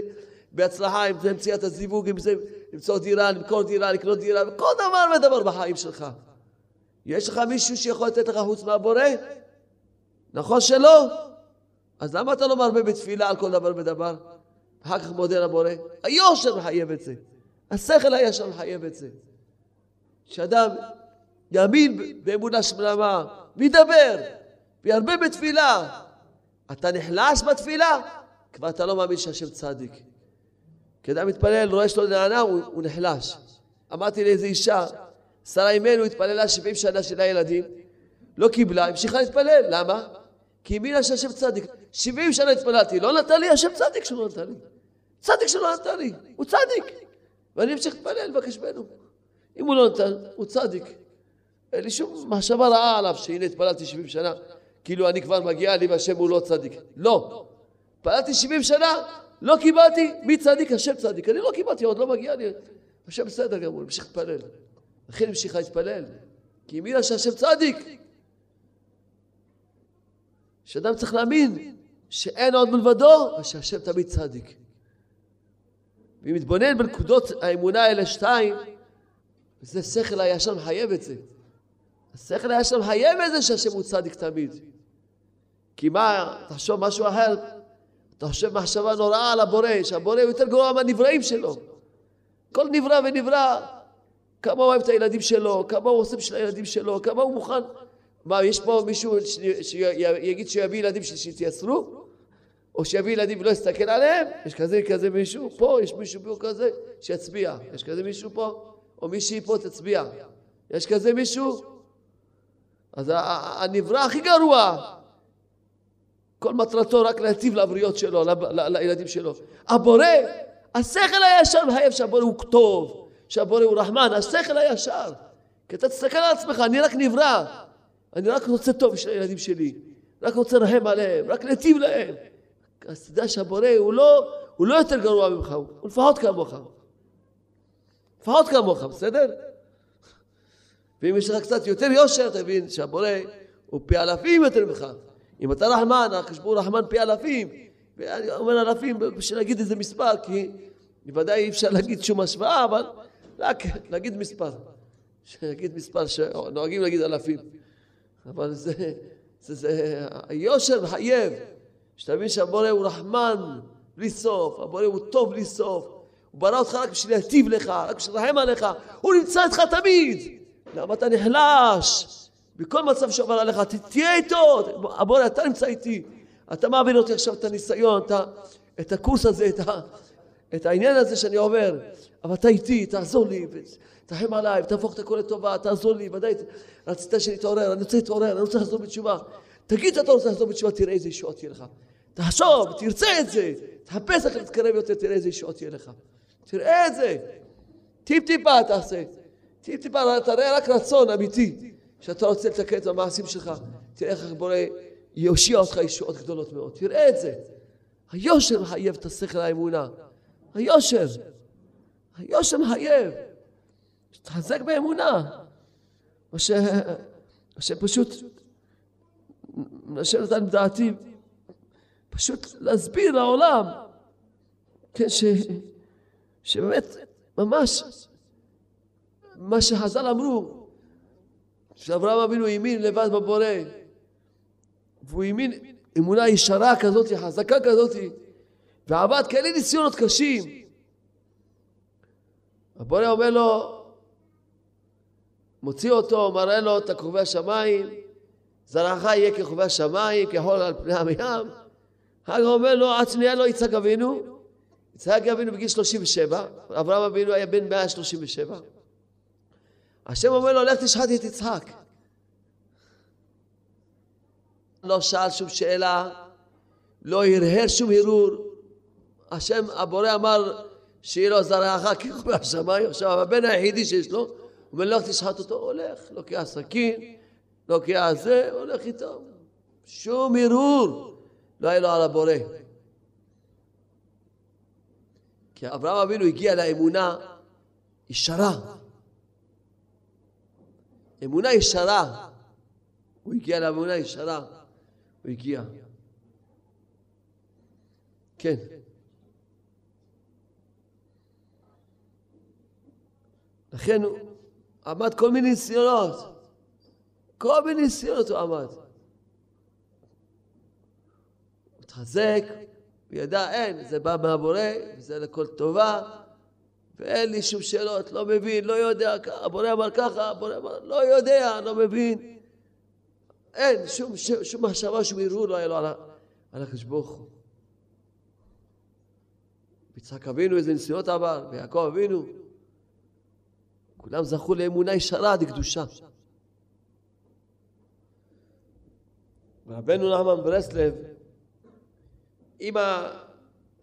בהצלחה, אם זה מציאת הזיווג, אם זה למצוא דירה, למכור דירה, לקנות דירה, כל דבר ודבר בחיים שלך. יש לך מישהו שיכול לתת לך חוץ מהבורא? נכון שלא? אז למה אתה לא מרבה בתפילה על כל דבר ודבר? אחר כך מודה לבורא. היושר מחייב את זה. השכל הישר מחייב את זה. שאדם יאמין באמונה שלמה, וידבר, וירבה בתפילה. אתה נחלש בתפילה, כבר אתה לא מאמין שהשם צדיק. כשאדם מתפלל, רואה שלא נענה, הוא נחלש. אמרתי לאיזו אישה, שרה אימנו התפללה 70 שנה של הילדים, לא קיבלה, המשיכה להתפלל. למה? כי האמינה שהשם צדיק. 70 שנה התפללתי, לא נתן לי, השם צדיק שלא נתן לי. צדיק שלא נתן לי, הוא צדיק. ואני אמשיך להתפלל, לבקש ממנו. אם הוא לא נתן, הוא צדיק. אין לי שום מחשבה רעה עליו, שהנה התפללתי 70 שנה, כאילו אני כבר מגיע לי והשם הוא לא צדיק. לא. התפללתי 70 שנה, לא קיבלתי, מי צדיק? השם צדיק. אני לא קיבלתי, עוד לא מגיע לי. השם בסדר גמור, המשיך להתפלל. לכן המשיכה להתפלל. כי האמינה שהשם צדיק. שאדם צריך להאמין שאין עוד מלבדו, ושהשם תמיד צדיק. ואם מתבונן בנקודות האמונה האלה שתיים, זה שכל הישר מחייב את זה. השכל הישר מחייב את זה שהשם הוא צדיק תמיד. כי מה, תחשוב משהו אחר, אתה חושב מחשבה נוראה על הבורא, שהבורא הוא יותר גרוע מהנבראים שלו. כל נברא ונברא, כמה הוא אוהב את הילדים שלו, כמה הוא עושה בשביל הילדים שלו, כמה הוא מוכן. מה, יש פה מישהו שיגיד שיביא ילדים שיתייסרו? או שיביא ילדים ולא יסתכל עליהם? יש כזה כזה מישהו? פה יש מישהו פה כזה שיצביע. יש כזה מישהו פה? או מישהי פה תצביע. יש כזה מישהו? אז הנברא הכי גרוע, כל מטרתו רק להטיב לבריות שלו, לילדים שלו. הבורא, השכל הישר מחייב שהבורא הוא כתוב, שהבורא הוא רחמן, השכל הישר. כי אתה תסתכל על עצמך, אני רק נברא, אני רק רוצה טוב בשביל הילדים שלי, רק רוצה לרחם עליהם, רק להטיב להם. אז תדע שהבורא הוא לא, הוא לא יותר גרוע ממך, הוא לפחות כמוך. לפחות כמוך, בסדר? ואם יש לך קצת יותר יושר, תבין שהבורא הוא פי אלפים יותר ממך. אם אתה רחמן, הוא רחמן פי אלפים. ואני אומר אלפים בשביל להגיד איזה מספר, כי בוודאי אי אפשר להגיד שום השוואה, אבל רק להגיד מספר. להגיד מספר שנוהגים להגיד אלפים. אבל זה, זה, זה היושר מחייב. שתבין שהבורא הוא רחמן בלי סוף, הבורא הוא טוב בלי סוף. הוא ברא אותך רק בשביל להטיב לך, רק בשביל לרחם עליך. הוא נמצא איתך תמיד. למה אתה נחלש? בכל מצב שעובר עליך, תהיה איתו, הבורא, אתה נמצא איתי. אתה מעביר אותי עכשיו את הניסיון, את, את הקורס הזה, את, את העניין הזה שאני עובר. אבל אתה איתי, תעזור לי, תרחם עליי, תהפוך את הכל לטובה, תעזור לי, ודאי רצית שנתעורר, אני רוצה להתעורר, אני רוצה לחזור בתשובה. תגיד שאתה רוצה לחזור בתשובה, תראה איזה ישועות תהיה לך. תחשוב, תרצה את זה, תחפש איך להתקרב יותר, תראה איזה ישועות תהיה לך. תראה את זה. טיפ טיפה תעשה. טיפ טיפה, תראה רק רצון אמיתי. שאתה רוצה לתקן את המעשים שלך, תראה איך בורא יושיע אותך ישועות גדולות מאוד. תראה את זה. היושר מחייב את השכל האמונה. היושר. היושר מחייב. תחזק באמונה. מה. שפשוט מנסה נתן דעתי פשוט להסביר לעולם כן, ש... שבאמת ממש מה שחז"ל אמרו שאברהם אבינו האמין לבד בבורא. והוא האמין אמונה ישרה כזאת, חזקה כזאת ועבד כאלה ניסיונות קשים. הבורא אומר לו מוציא אותו, מראה לו את כוכבי השמיים זרעך יהיה ככוכבי השמיים, כחול על פני המים אחר כך אומר לו, עד שנייה לא יצחק אבינו. יצחק אבינו בגיל 37 אברהם אבינו היה בן 137 השם אומר לו, לך תשחט את יצחק. לא שאל שום שאלה, לא הרהר שום הרהור. השם, הבורא אמר שיהיה לו זרעך ככה מהשמיים. עכשיו, הבן היחידי שיש לו, הוא אומר, לך תשחט אותו, הולך, לוקח סכין, לוקח זה, הולך איתו. שום ערעור לא היה לו על הבורא. כי אברהם אבינו הגיע לאמונה ישרה. אמונה ישרה. הוא הגיע לאמונה ישרה. הוא הגיע. כן. לכן הוא עמד כל מיני ניסיונות. כל מיני ניסיונות הוא עמד. הוא התחזק, הוא ידע, אין, זה בא מהבורא, וזה לכל טובה, ואין לי שום שאלות, לא מבין, לא יודע, הבורא אמר ככה, הבורא אמר, לא יודע, לא מבין. אין, שום, שום, מחשבה, שום ערעור לא היה לו על, על הקדוש. יצחק אבינו איזה ניסיונות עבר, ויעקב אבינו. כולם זכו לאמונה ישרה דקדושה. רבנו נחמן ברסלב, עם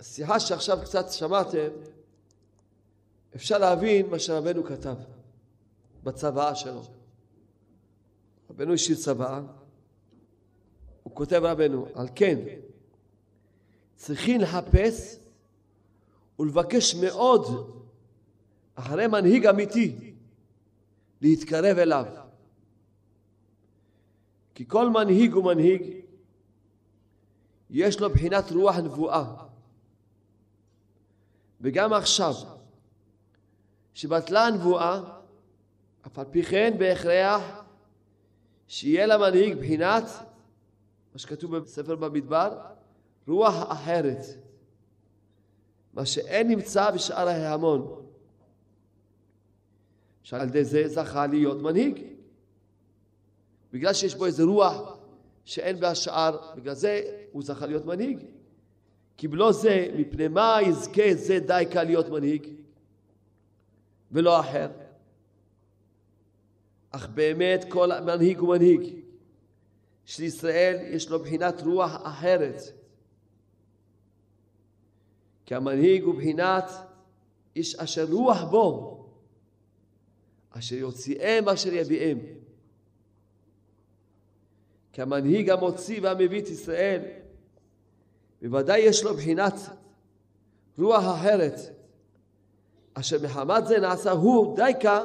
השיחה שעכשיו קצת שמעתם, אפשר להבין מה שרבנו כתב בצוואה שלו. רבנו השאיר צוואה, הוא כותב רבנו, על כן צריכים לחפש ולבקש מאוד אחרי מנהיג אמיתי להתקרב אליו. כי כל מנהיג הוא מנהיג, יש לו בחינת רוח נבואה. וגם עכשיו, שבטלה הנבואה, אף על פי כן בהכרח שיהיה למנהיג בחינת, מה שכתוב בספר במדבר, רוח אחרת, מה שאין נמצא בשאר ההמון. שעל ידי זה זכה להיות מנהיג. בגלל שיש בו איזה רוח שאין בהשאר, בגלל זה הוא זכה להיות מנהיג. כי בלא זה, מפני מה יזכה זה די קל להיות מנהיג? ולא אחר. אך באמת כל מנהיג הוא מנהיג. שישראל יש לו בחינת רוח אחרת. כי המנהיג הוא בחינת איש אשר רוח בו, אשר יוציאם אשר יביאם. כי המנהיג המוציא והמביא את ישראל, בוודאי יש לו בחינת רוח אחרת, אשר מחמת זה נעשה הוא דייקה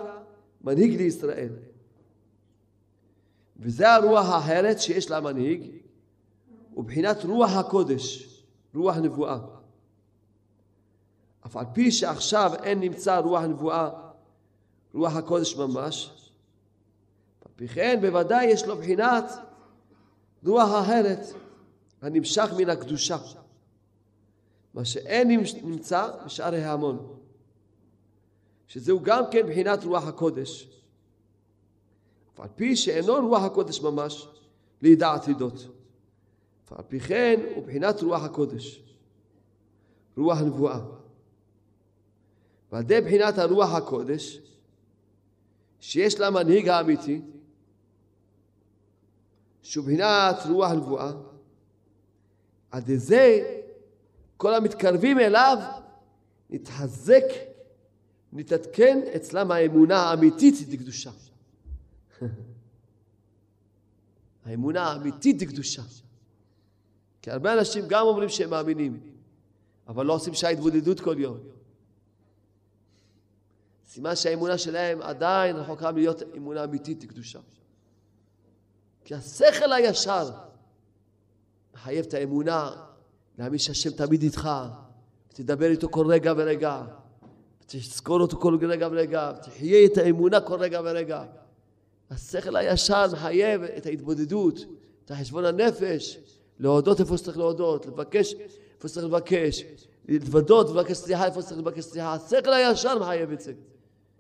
מנהיג לישראל. וזה הרוח האחרת שיש למנהיג, ובחינת רוח הקודש, רוח נבואה. אף על פי שעכשיו אין נמצא רוח נבואה, רוח הקודש ממש, על כן בוודאי יש לו בחינת רוח אחרת, הנמשך מן הקדושה, מה שאין נמצא בשאר ההמון. שזהו גם כן בחינת רוח הקודש. אף על פי שאינו רוח הקודש ממש, לידעת עדות. אף על פי כן הוא בחינת רוח הקודש, רוח נבואה. ועל ידי בחינת הרוח הקודש, שיש לה מנהיג האמיתי, שהוא בחינת רוח נבואה, עד זה כל המתקרבים אליו נתחזק נתעדכן אצלם האמונה האמיתית לקדושה. (laughs) האמונה האמיתית לקדושה. כי הרבה אנשים גם אומרים שהם מאמינים, אבל לא עושים שעה התבודדות כל יום. סימן שהאמונה שלהם עדיין רחוקה מלהיות אמונה אמיתית לקדושה. כי השכל הישר מחייב את האמונה להאמין שהשם תמיד איתך, ותדבר איתו כל רגע ורגע. תזכור אותו כל רגע ורגע, תחיה את האמונה כל רגע ורגע. השכל הישר מחייב את ההתבודדות, את החשבון הנפש, להודות איפה שצריך להודות, לבקש איפה שצריך לבקש, להתוודות ולבקש סליחה איפה שצריך לבקש סליחה. השכל הישר מחייב את זה.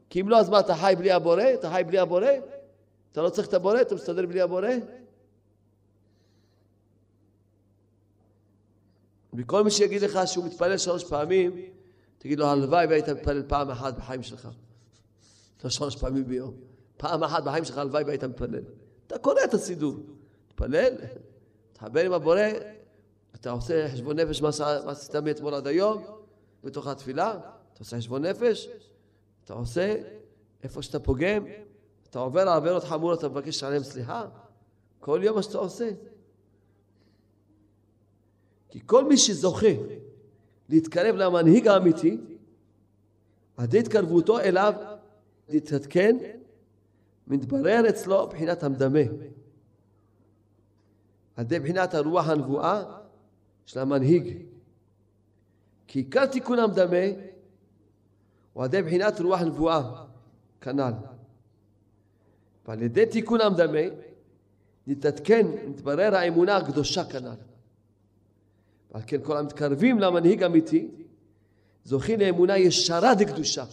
כי אם לא, אז מה, אתה חי בלי הבורא? אתה חי בלי הבורא? אתה לא צריך את הבורא? אתה מסתדר בלי הבורא? וכל מי שיגיד לך שהוא מתפלל שלוש פעמים, תגיד לו, הלוואי והיית מתפלל פעם אחת בחיים שלך. לא שלוש פעמים ביום. פעם אחת בחיים שלך הלוואי והיית מתפלל. אתה קורא את הסידור. תתפלל, תחבר עם הבורא, אתה עושה חשבון נפש מה עשית מאתמול עד היום, בתוך התפילה, אתה עושה חשבון נפש, אתה עושה איפה שאתה פוגם, אתה עובר על עבירות חמורות, אתה מבקש עליהן סליחה, כל יום מה שאתה עושה. כי כל מי שזוכה להתקרב למנהיג האמיתי, עד התקרבותו אליו להתעדכן, מתברר אצלו בחינת המדמה. על ידי בחינת הרוח הנבואה של המנהיג. כי עיקר תיקון המדמה הוא על ידי בחינת רוח הנבואה, כנ"ל. ועל ידי תיקון המדמה נתעדכן, נתברר האמונה הקדושה כנ"ל. ועל כן כל המתקרבים למנהיג אמיתי זוכים לאמונה ישרה דקדושה.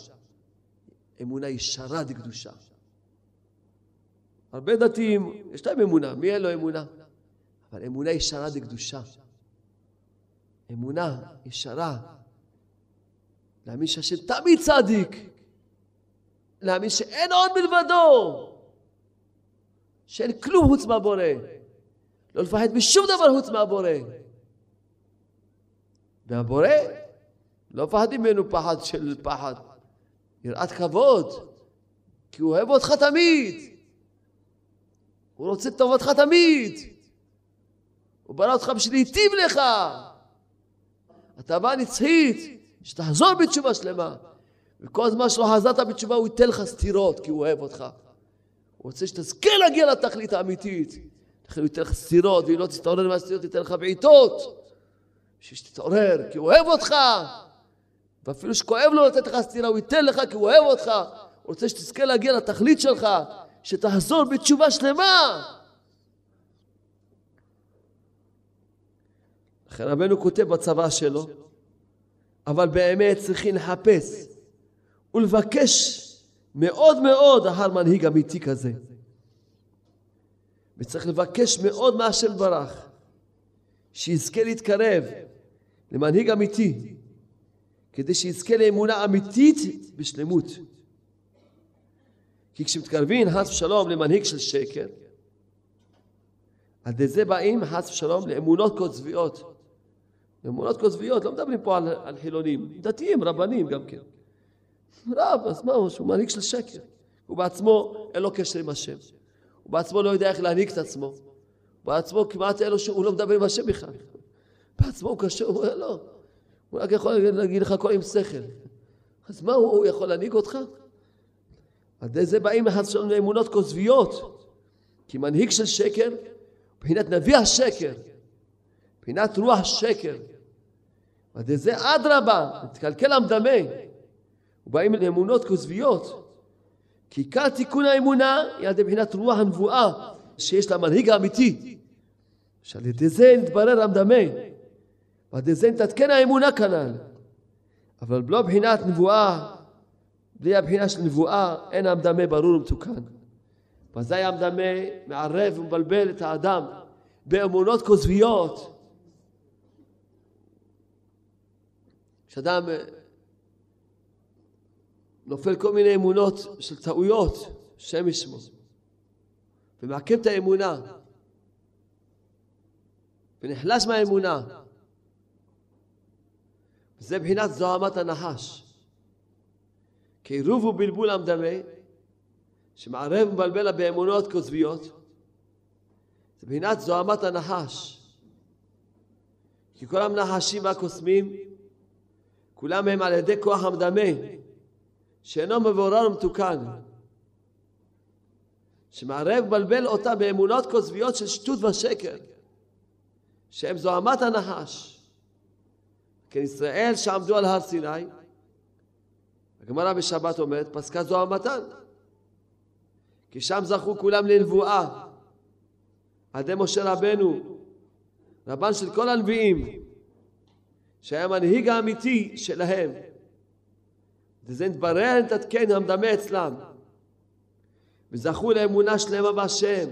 אמונה ישרה דקדושה. הרבה דתיים, יש להם אמונה, מי אין לו אמונה? אבל אמונה ישרה דקדושה. אמונה ישרה. להאמין שהשם תמיד צדיק. להאמין שאין עוד מלבדו. שאין כלום חוץ מהבורא. לא לפחד משום דבר חוץ מהבורא. והבורא, לא מפחדים ממנו פחד של פחד. יראת כבוד. כי הוא אוהב אותך תמיד. הוא רוצה את טובתך תמיד. הוא ברא אותך בשביל להיטיב לך. אתה בא נצחית, שתחזור בתשובה שלמה. וכל זמן שלא חזרת בתשובה הוא ייתן לך סתירות, כי הוא אוהב אותך. הוא רוצה שתזכה להגיע לתכלית האמיתית. לכן הוא ייתן לך סתירות, ואם לא תתעורר מהסתירות, ייתן לך בעיטות. בשביל שתתעורר, כי הוא אוהב אותך. ואפילו שכואב לו לתת לך סתירה, הוא ייתן לך כי הוא אוהב אותך. הוא רוצה שתזכה להגיע לתכלית שלך, שתחזור בתשובה שלמה. לכן רבנו כותב בצבא שלו, אבל באמת צריכים לחפש ולבקש מאוד מאוד אחר מנהיג אמיתי כזה. וצריך לבקש מאוד מהשם ברך, שיזכה להתקרב למנהיג אמיתי, כדי שיזכה לאמונה אמיתית בשלמות. כי כשמתקרבים חס ושלום למנהיג של שקר, על ידי זה באים חס ושלום לאמונות כוזביות. אמונות כוזביות, לא מדברים פה על, על חילונים, דתיים, רבנים גם כן. רב, אז מה הוא, מנהיג של שקר. הוא בעצמו, אין לו קשר עם השם. הוא בעצמו לא יודע איך להנהיג את עצמו. בעצמו כמעט אין לו, הוא לא מדבר עם השם בכלל. בעצמו הוא קשה, הוא אומר לא. הוא רק יכול להגיד לך הכל עם שכל. אז מה הוא, הוא יכול להנהיג אותך? על ידי זה באים שלנו לאמונות כוזביות. כי מנהיג של שקר, מבחינת נביא השקר, מבחינת רוח שקר. ועל ידי זה אדרבה, מתקלקל המדמה. ובאים לאמונות כוזביות. כי עיקר תיקון האמונה היא על ידי מבחינת רוח הנבואה שיש למנהיג האמיתי. שעל ידי זה נתברר המדמה. ועל ידי זה נתעדכן האמונה כנ"ל. אבל לא מבחינת נבואה, בלי הבחינה של נבואה, אין המדמה ברור ומתוקן. ואזי המדמה מערב ומבלבל את האדם באמונות כוזביות. כשאדם נופל כל מיני אמונות של טעויות, שם ישמו, ומעכב את האמונה, ונחלש מהאמונה. זה בחינת זוהמת הנחש. כעירוב ובלבול המדמה, שמערב ומבלבל באמונות כוזביות, זה בחינת זוהמת הנחש. כי כל הנחשים והקוסמים, כולם הם על ידי כוח המדמה, שאינו מבורר ומתוקן, שמערב ומבלבל אותה באמונות כוזביות של שטות ושקר, שהם זוהמת הנחש. כן, ישראל שעמדו על הר סיני, הגמרא בשבת אומרת, פסקה זוהמתן. כי שם זכו כולם לנבואה. על ידי משה רבנו, רבן של כל הנביאים, שהיה המנהיג האמיתי שלהם. וזה נתברר, נתעדכן, המדמה אצלם. וזכו לאמונה שלמה בהשם.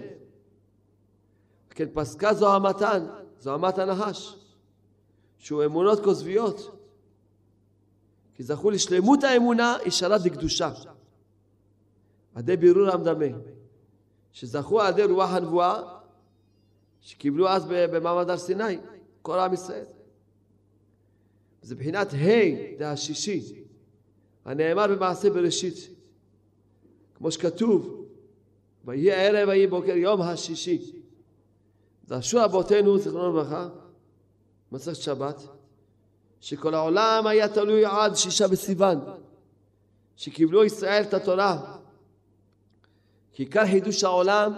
כן, פסקה זוהמתן, זוהמת הנחש. שהוא אמונות כוזביות. כי זכו לשלמות האמונה ישרה דקדושה. עדי בירור המדמה. שזכו עדי רוח הנבואה שקיבלו אז במעמד הר סיני, כל עם ישראל. זה בחינת ה', זה השישי. הנאמר במעשה בראשית, כמו שכתוב, ויהי ערב ויהי בוקר יום השישי. דרשו אבותינו, זיכרונו לברכה, מסכת שבת, שכל העולם היה תלוי עד שישה בסיוון, שקיבלו ישראל את התורה. כי עיקר חידוש העולם,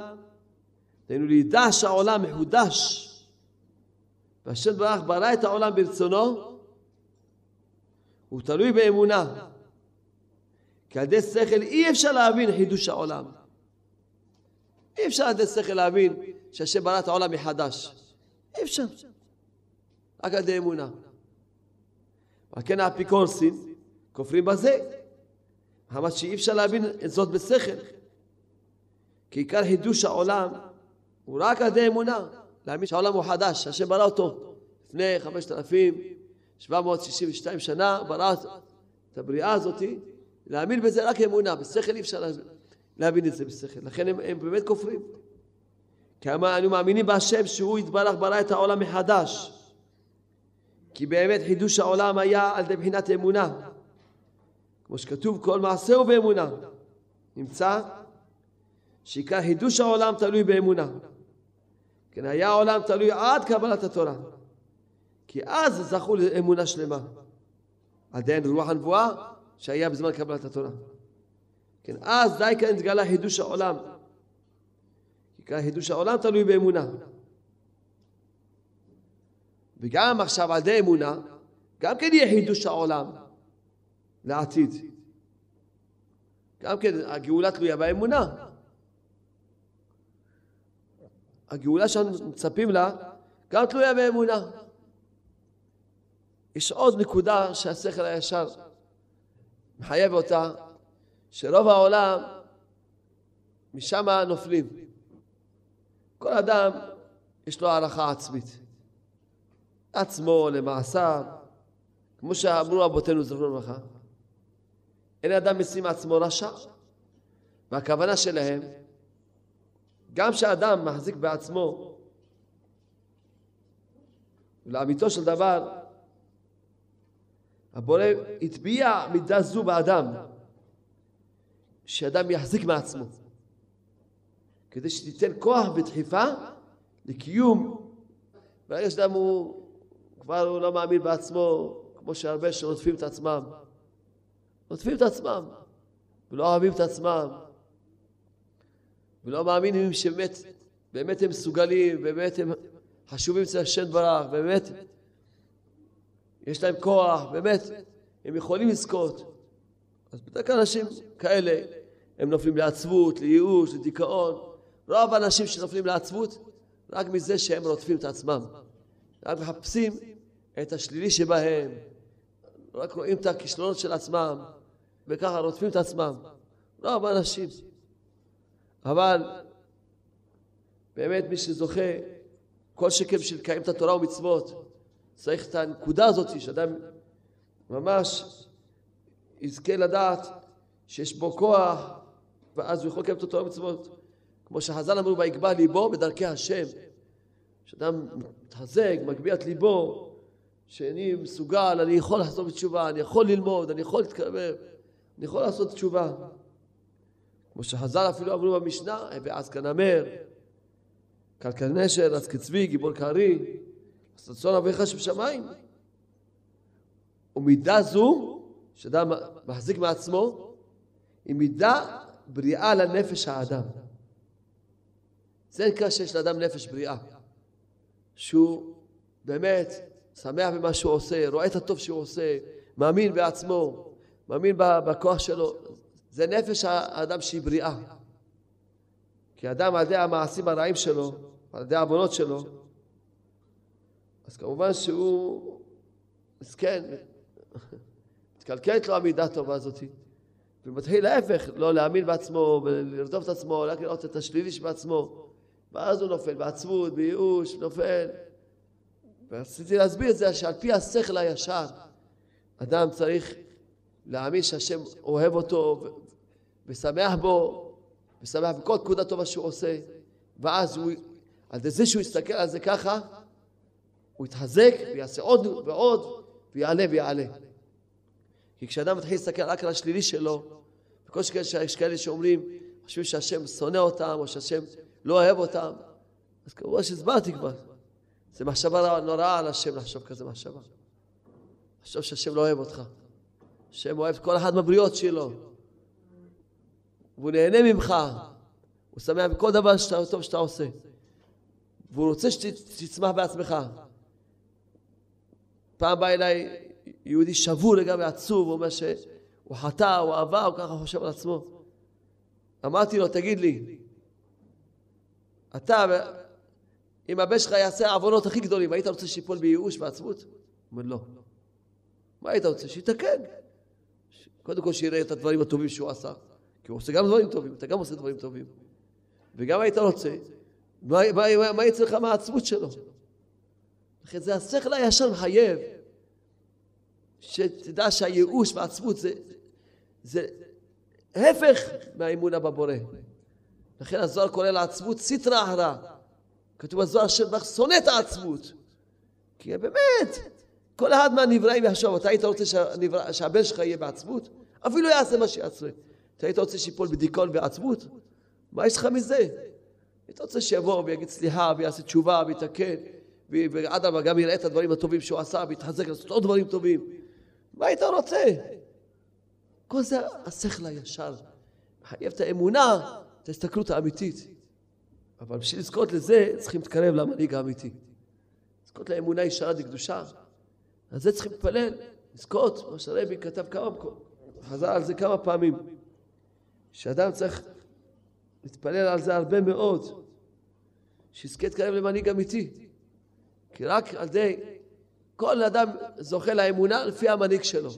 דהיינו לידש העולם מחודש. והשם ברך ברא את העולם ברצונו, הוא תלוי באמונה. כי על ידי שכל אי אפשר להבין חידוש העולם. אי אפשר על ידי שכל להבין שהשם ברא את העולם מחדש. אי אפשר. רק על ידי אמונה. ועל כן האפיקורסים כופרים בזה. אמר שאי אפשר להבין את זאת בשכל. כי עיקר חידוש העולם הוא רק על ידי אמונה. להאמין שהעולם הוא חדש, שהשם ברא אותו. לפני 5,762 שנה ברא את הבריאה הזאת. להאמין בזה רק אמונה, בשכל אי אפשר להבין את זה בשכל. לכן הם, הם באמת כופרים. כי אנו מאמינים בהשם שהוא יתברך ברא את העולם מחדש. כי באמת חידוש העולם היה על ידי בחינת אמונה. כמו שכתוב, כל מעשה הוא באמונה. נמצא שעיקר חידוש העולם תלוי באמונה. כן, היה העולם תלוי עד קבלת התורה. כי אז זכו לאמונה שלמה. עדיין רוח הנבואה שהיה בזמן קבלת התורה. כן, אז די כאן התגלה חידוש העולם. כאן חידוש העולם תלוי באמונה. וגם עכשיו על ידי אמונה, גם כן יהיה חידוש העולם לעתיד. גם כן הגאולה תלויה באמונה. הגאולה שאנחנו מצפים לה גם תלויה באמונה. יש עוד נקודה שהשכל הישר מחייב אותה, שרוב העולם משם נופלים. כל אדם יש לו הערכה עצמית. לעצמו, למעשיו, כמו שאמרו אבותינו זכרונו לברכה. אין אדם משים עצמו רשע. והכוונה שלהם, גם כשאדם מחזיק בעצמו, לאמיתו של דבר, הבורא הטביע מידה זו באדם, שאדם יחזיק מעצמו, כדי שתיתן כוח ודחיפה לקיום. ברגע שאדם הוא כבר הוא לא מאמין בעצמו, כמו שהרבה שרודפים את עצמם. רודפים את עצמם, ולא אוהבים את עצמם, ולא מאמינים שבאמת באמת הם מסוגלים, באמת הם חשובים אצל השם ברח, באמת יש להם כוח, באמת, הם יכולים לזכות. אז בדרך כלל אנשים כאלה, הם נופלים לעצבות, לייאוש, לדיכאון. רוב האנשים שנופלים לעצבות, רק מזה שהם רודפים את עצמם. רק מחפשים את השלילי שבהם, רק רואים את הכישלונות של עצמם, וככה רודפים את עצמם. רוב האנשים. אבל באמת מי שזוכה, כל שכן בשביל לקיים את התורה ומצוות, צריך את הנקודה הזאת, שאדם ממש יזכה לדעת שיש בו כוח, ואז הוא יכול לקיים את התורה ומצוות. כמו שחז"ל אמרו, ויקבע ליבו בדרכי השם. שאדם מתחזק, מגביה את ליבו, שאני מסוגל, אני יכול לחזור בתשובה, אני יכול ללמוד, אני יכול להתקרב, אני יכול לעשות תשובה. כמו שחז"ל אפילו אמרו במשנה, ואז כנמר, כלכל נשר, אז כצבי, גיבור כארי, אז אביך שבשמיים. ומידה זו, שאדם מחזיק מעצמו, היא מידה בריאה לנפש האדם. זה נקרא שיש לאדם נפש בריאה. שהוא באמת שמח במה שהוא עושה, רואה את הטוב שהוא עושה, מאמין בעצמו, מאמין בכוח שלו. זה נפש האדם שהיא בריאה. כי אדם על ידי המעשים הרעים שלו, על ידי העוונות שלו, אז כמובן שהוא מסכן, מתקלקלת לו המידה הטובה הזאת. ומתחיל להפך, לא להאמין בעצמו ולרדוף את עצמו, רק לראות את השלילי שבעצמו. ואז הוא נופל בעצבות, בייאוש, נופל. ורציתי להסביר את זה שעל פי השכל הישר, אדם צריך להאמין שהשם אוהב אותו ושמח בו, ושמח בכל נקודה טובה שהוא עושה, ואז הוא, על זה שהוא יסתכל על זה ככה, הוא יתחזק ויעשה עוד ועוד, ויעלה ויעלה. כי כשאדם מתחיל להסתכל רק על השלילי שלו, וכל שכן שיש כאלה שאומרים, חושבים שהשם שונא אותם, או שהשם לא אוהב אותם, אז כמובן שהסברתי כבר. זה מחשבה נוראה על השם לחשוב כזה מחשבה. לחשוב שהשם לא אוהב אותך. השם אוהב כל אחד מהבריאות שלו. והוא נהנה ממך. הוא שמח בכל דבר שאתה, טוב שאתה עושה. והוא רוצה שתצמח בעצמך. פעם בא אליי יהודי שבור לגמרי עצוב, הוא אומר שהוא חטא, הוא עבר, הוא ככה חושב על עצמו. אמרתי לו, תגיד לי, אתה, אם הבן שלך יעשה העוונות הכי גדולים, היית רוצה שיפול בייאוש ועצבות? אומר, לא. מה היית רוצה? שיתקן. קודם כל שיראה את הדברים הטובים שהוא עשה. כי הוא עושה גם דברים טובים, אתה גם עושה דברים טובים. וגם היית רוצה, מה, יצא לך מהעצמות שלו? לכן זה השכל הישר מחייב, שתדע שהייאוש והעצמות זה, זה ההפך מהאמונה בבורא. לכן הזוהר קורא לעצמות סטרא אחרא. כתוב בזוהר שבח שונא את העצמות. כי באמת, כל אחד מהנבראים יחשוב, אתה היית רוצה שהנברא, שהבן שלך יהיה בעצמות? אפילו יעשה מה שיעשה. אתה היית רוצה שיפול בדיכאון ועצמות? מה יש לך מזה? היית רוצה שיבוא ויגיד סליחה ויעשה תשובה ויתקן ואדרבה גם יראה את הדברים הטובים שהוא עשה ויתחזק לעשות עוד דברים טובים. מה היית רוצה? כל זה השכל הישר. מחייב את האמונה, את ההסתכלות האמיתית. אבל בשביל לזכות לזה צריכים להתקרב למנהיג האמיתי. לזכות לאמונה ישרה דקדושה. על זה צריכים להתפלל, לזכות, מה שהרבי כתב כמה מקומות, חזר על זה כמה פעמים, שאדם צריך להתפלל על זה הרבה מאוד, שיזכה להתקרב למנהיג אמיתי. כי רק על זה כל אדם זוכה לאמונה לפי המנהיג שלו.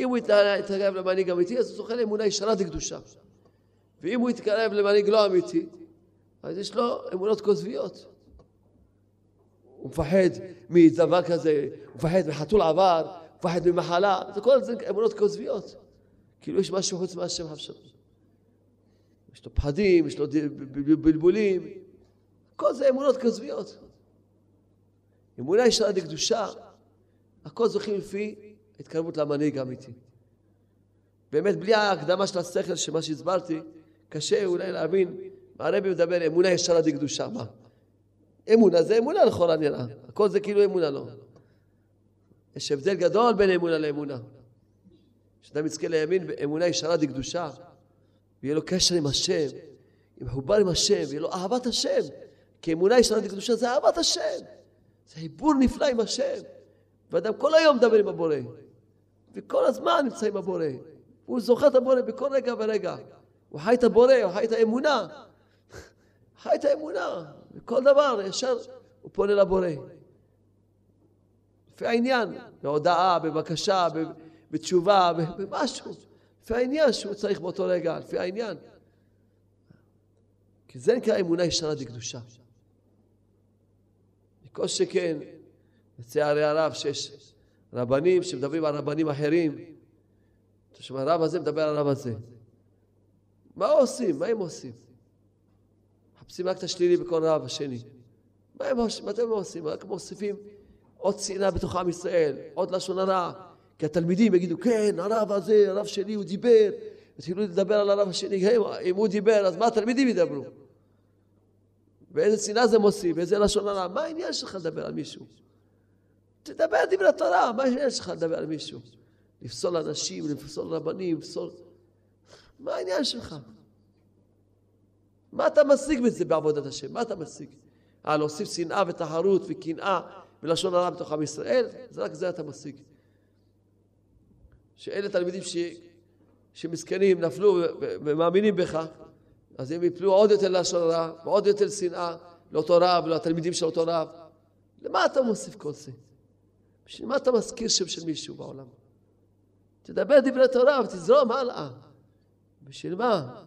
אם הוא יתקרב למנהיג אמיתי, אז הוא זוכה לאמונה ישרה דקדושה. ואם הוא יתקרב למנהיג לא אמיתי, אז יש לו אמונות כוזביות. הוא מפחד מדבר כזה, הוא מפחד מחתול עבר, הוא מפחד ממחלה, זה כל זה אמונות כוזביות. כאילו יש משהו חוץ מהשם חפשו. יש לו פחדים, יש לו בלבולים, כל זה אמונות כוזביות. אמונה ישרה דקדושה, הכל זוכים לפי התקרבות למנהיג האמיתי. באמת, בלי ההקדמה של השכל, שמה שהסברתי, קשה אולי להבין מה הרבי מדבר, אמונה ישרה דקדושה, מה? אמונה זה אמונה לכאורה נראה, הכל זה כאילו אמונה לא. יש הבדל גדול בין אמונה לאמונה. כשאדם יזכה לימין באמונה ישרה דקדושה, ויהיה לו קשר עם השם, יהיה מחובר עם השם, ויהיה לו אהבת השם. כי אמונה ישרה דקדושה זה אהבת השם. זה חיבור נפלא עם השם. ואדם כל היום מדבר עם הבורא. וכל הזמן נמצא עם הבורא. הוא זוכר את הבורא בכל רגע ורגע. הוא חי את הבורא, הוא חי את האמונה. חי את האמונה. בכל דבר, ישר הוא פונה לבורא. לפי העניין, בהודעה, בבקשה, בתשובה, במשהו. לפי העניין שהוא צריך באותו רגע, לפי העניין. כי זה נקרא אמונה ישרה דקדושה. כל שכן, לצערי הרב, שיש רבנים שמדברים על רבנים אחרים. אתה שומע, הרב הזה מדבר על הרב הזה. מה עושים? מה הם עושים? מחפשים רק את השלילי בכל רב השני. מה הם? מה אתם עושים? רק מוסיפים עוד שנאה בתוך עם ישראל, עוד לשון הרע. כי התלמידים יגידו, כן, הרב הזה, הרב שלי, הוא דיבר. התחילו לדבר על הרב השני, אם הוא דיבר, אז מה התלמידים ידברו? ואיזה שנאה זה מוסיף, ואיזה לשון הרע. מה העניין שלך לדבר על מישהו? תדבר דברי התורה, מה העניין שלך לדבר על מישהו? לפסול אנשים, לפסול רבנים, לפסול... מה העניין שלך? מה אתה משיג בזה בעבודת השם? מה אתה משיג? אה, להוסיף שנאה ותחרות וקנאה ולשון הרע בתוך עם ישראל? זה רק זה אתה משיג. שאלה תלמידים ש... שמסכנים, נפלו ומאמינים בך, אז הם יפלו עוד יותר לשון הרע ועוד יותר שנאה לאותו רב ולתלמידים של אותו רב. למה אתה מוסיף כל זה? בשביל מה אתה מזכיר שם של מישהו בעולם? תדבר דברי תורה ותזרום הלאה. בשביל מה?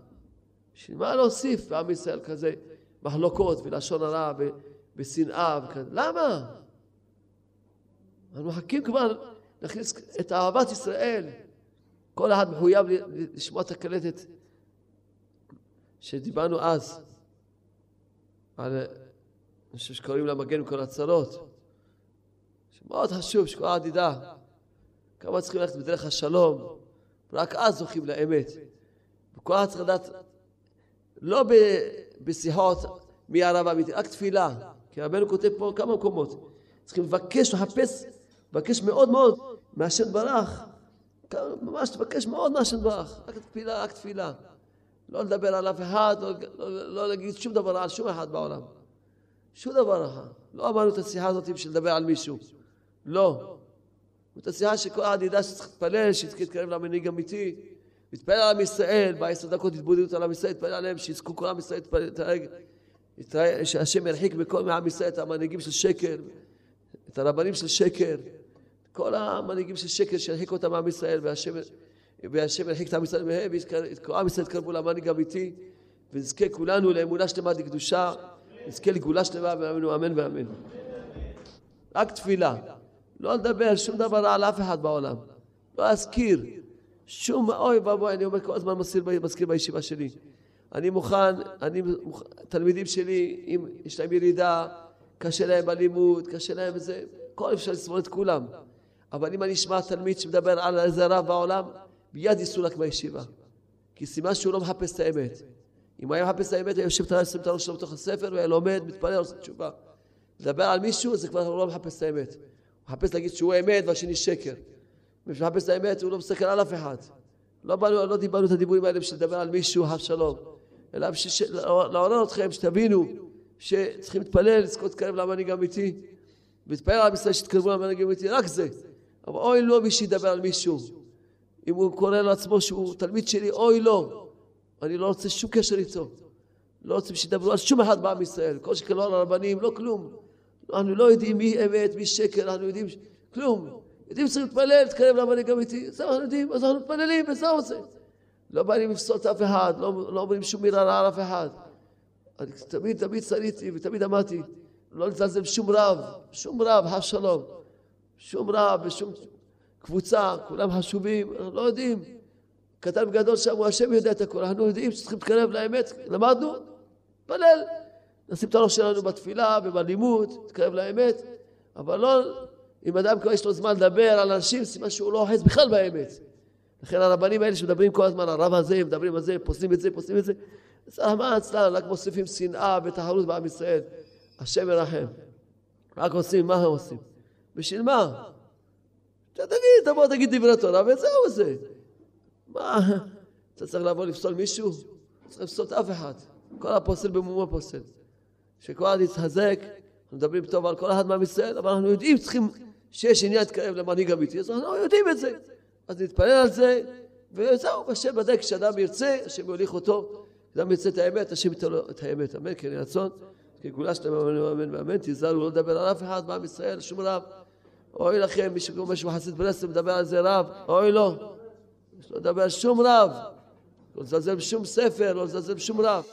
בשביל מה להוסיף בעם ישראל כזה מחלוקות ולשון הרע ושנאה וכזה? למה? אנחנו מחכים כבר להכניס את אהבת ישראל. כל אחד מחויב לשמוע את הקלטת שדיברנו אז על, אני שקוראים לה מגן כל הצרות. שמאוד חשוב שכל אחד ידע כמה צריכים ללכת בדרך השלום, רק אז זוכים לאמת. וכל אחד צריך לדעת, לא בשיחות מי הרב האמיתי, רק תפילה. כי רבנו כותב פה כמה מקומות. צריכים לבקש, לחפש, לבקש מאוד מאוד מהשם. כמה- ממש תבקש מאוד מהשם ברך. רק תפילה, רק תפילה. לא לדבר על אף אחד, לא, לא, לא להגיד שום דבר על שום אחד בעולם. שום דבר אחר. לא אמרנו את השיחה הזאת בשביל לדבר על מישהו. לא. זאת השיחה שכל אחד ידע שצריך להתפלל, שיזכה להתקרב למנהיג אמיתי. להתפלל על עם ישראל, בעשר דקות התבודדות על עם ישראל, להתפלל עליהם, שיזכו כל עם ישראל להתנהג, שהשם ירחיק מכל מעם ישראל את המנהיגים של שקר, את הרבנים של שקר, כל המנהיגים של שקר שירחיק אותם מעם ישראל, והשם, והשם ירחיק את עם ישראל מהם, וכל עם ישראל יתקרבו למנהיג אמיתי, ונזכה כולנו לאמונה שלמה לקדושה, נזכה לגאולה שלמה, ואמנו אמן ואמן. רק תפילה. לא לדבר שום דבר רע על אף אחד בעולם. לא להזכיר. שום, אוי ואבוי, אני אומר כל הזמן מזכיר, בישיבה שלי. אני מוכן, אני, מוכ- תלמידים שלי, אם יש להם ירידה, קשה להם בלימוד, קשה להם בזה, כל אפשר לסבול את כולם. אבל אם אני אשמע תלמיד שמדבר על איזה רב בעולם, מיד יסולק מהישיבה. כי סימן שהוא לא מחפש את האמת. אם הוא היה מחפש את האמת, היה יושב את הראש שלו בתוך הספר, והיה לומד, מתפלל, עושה תשובה. לדבר על מישהו, זה כבר לא מחפש את האמת. הוא מחפש להגיד שהוא אמת והשני שקר. מי שמחפש את האמת, הוא לא מסתכל על אף אחד. לא, באנו, לא דיברנו את הדיבורים האלה בשביל לדבר על מישהו, אבשלום. אלא בשביל לעורר אתכם, שתבינו שצריכים להתפלל, לזכות להתקרב למנהיג האמיתי. ולהתפלל על עם ישראל שיתקרבו למנהיג האמיתי, רק זה. אבל אוי לו מי שידבר על מישהו. אם הוא קורא לעצמו שהוא תלמיד שלי, אוי לו. אני לא רוצה שום קשר איתו. לא רוצים שידברו על שום אחד בעם ישראל. כל שכן לא על הרבנים, לא כלום. אנחנו לא יודעים מי אמת, מי שקר, אנחנו יודעים כלום. יודעים שצריכים להתפלל, להתקרב למנהיג אמיתי. זהו, אנחנו יודעים, אז אנחנו מתפללים, וזהו זה. לא באים לפסול את אף אחד, לא, לא אומרים שום מילה רעה על אף אחד. אני תמיד, תמיד שריתי ותמיד אמרתי, לא לזלזל בשום רב, שום רב, חס שלום. שום רב ושום קבוצה, כולם חשובים, אנחנו לא יודעים. קטן וגדול שם, השם יודע את הכול. אנחנו יודעים שצריכים להתקרב לאמת, למדנו, נתפלל. נשים את הראש שלנו בתפילה ובלימוד, להתקרב לאמת, אבל לא, אם אדם כבר יש לו זמן לדבר על אנשים, סימן שהוא לא אוחז בכלל באמת. לכן הרבנים האלה שמדברים כל הזמן, הרב הזה, מדברים על זה, פוסלים את זה, פוסלים את זה, רחמנא אצלן, רק מוסיפים שנאה ותחרות בעם ישראל. השם ירחם. רק עושים, מה הם עושים? בשביל מה? תגיד, תבוא תגיד דברי תורה וזהו זה. מה, אתה צריך לבוא לפסול מישהו? צריך לפסול אף אחד. כל הפוסל במומו פוסל. שכל אחד יתחזק, אנחנו מדברים טוב על כל אחד מעם ישראל, אבל אנחנו יודעים, צריכים, שיש עניין להתקרב למנהיג אמיתי, אז אנחנו יודעים את זה. אז נתפלל על זה, וזהו, השם בדק כשאדם ירצה, השם יוליך אותו. כשאדם ירצה את האמת, השם ייתן לו את האמת. אמן, כן יהי רצון. כגאולה שלמה, אמן ואמן ואמן. תיזהרו לא לדבר על אף אחד מעם ישראל, שום רב. אוי לכם, מי שקורא משהו חסיד ברסלב, מדבר על זה רב, אוי לו. יש לא לדבר על שום רב. לא לזלזל בשום ספר, לא לזלזל בשום רב.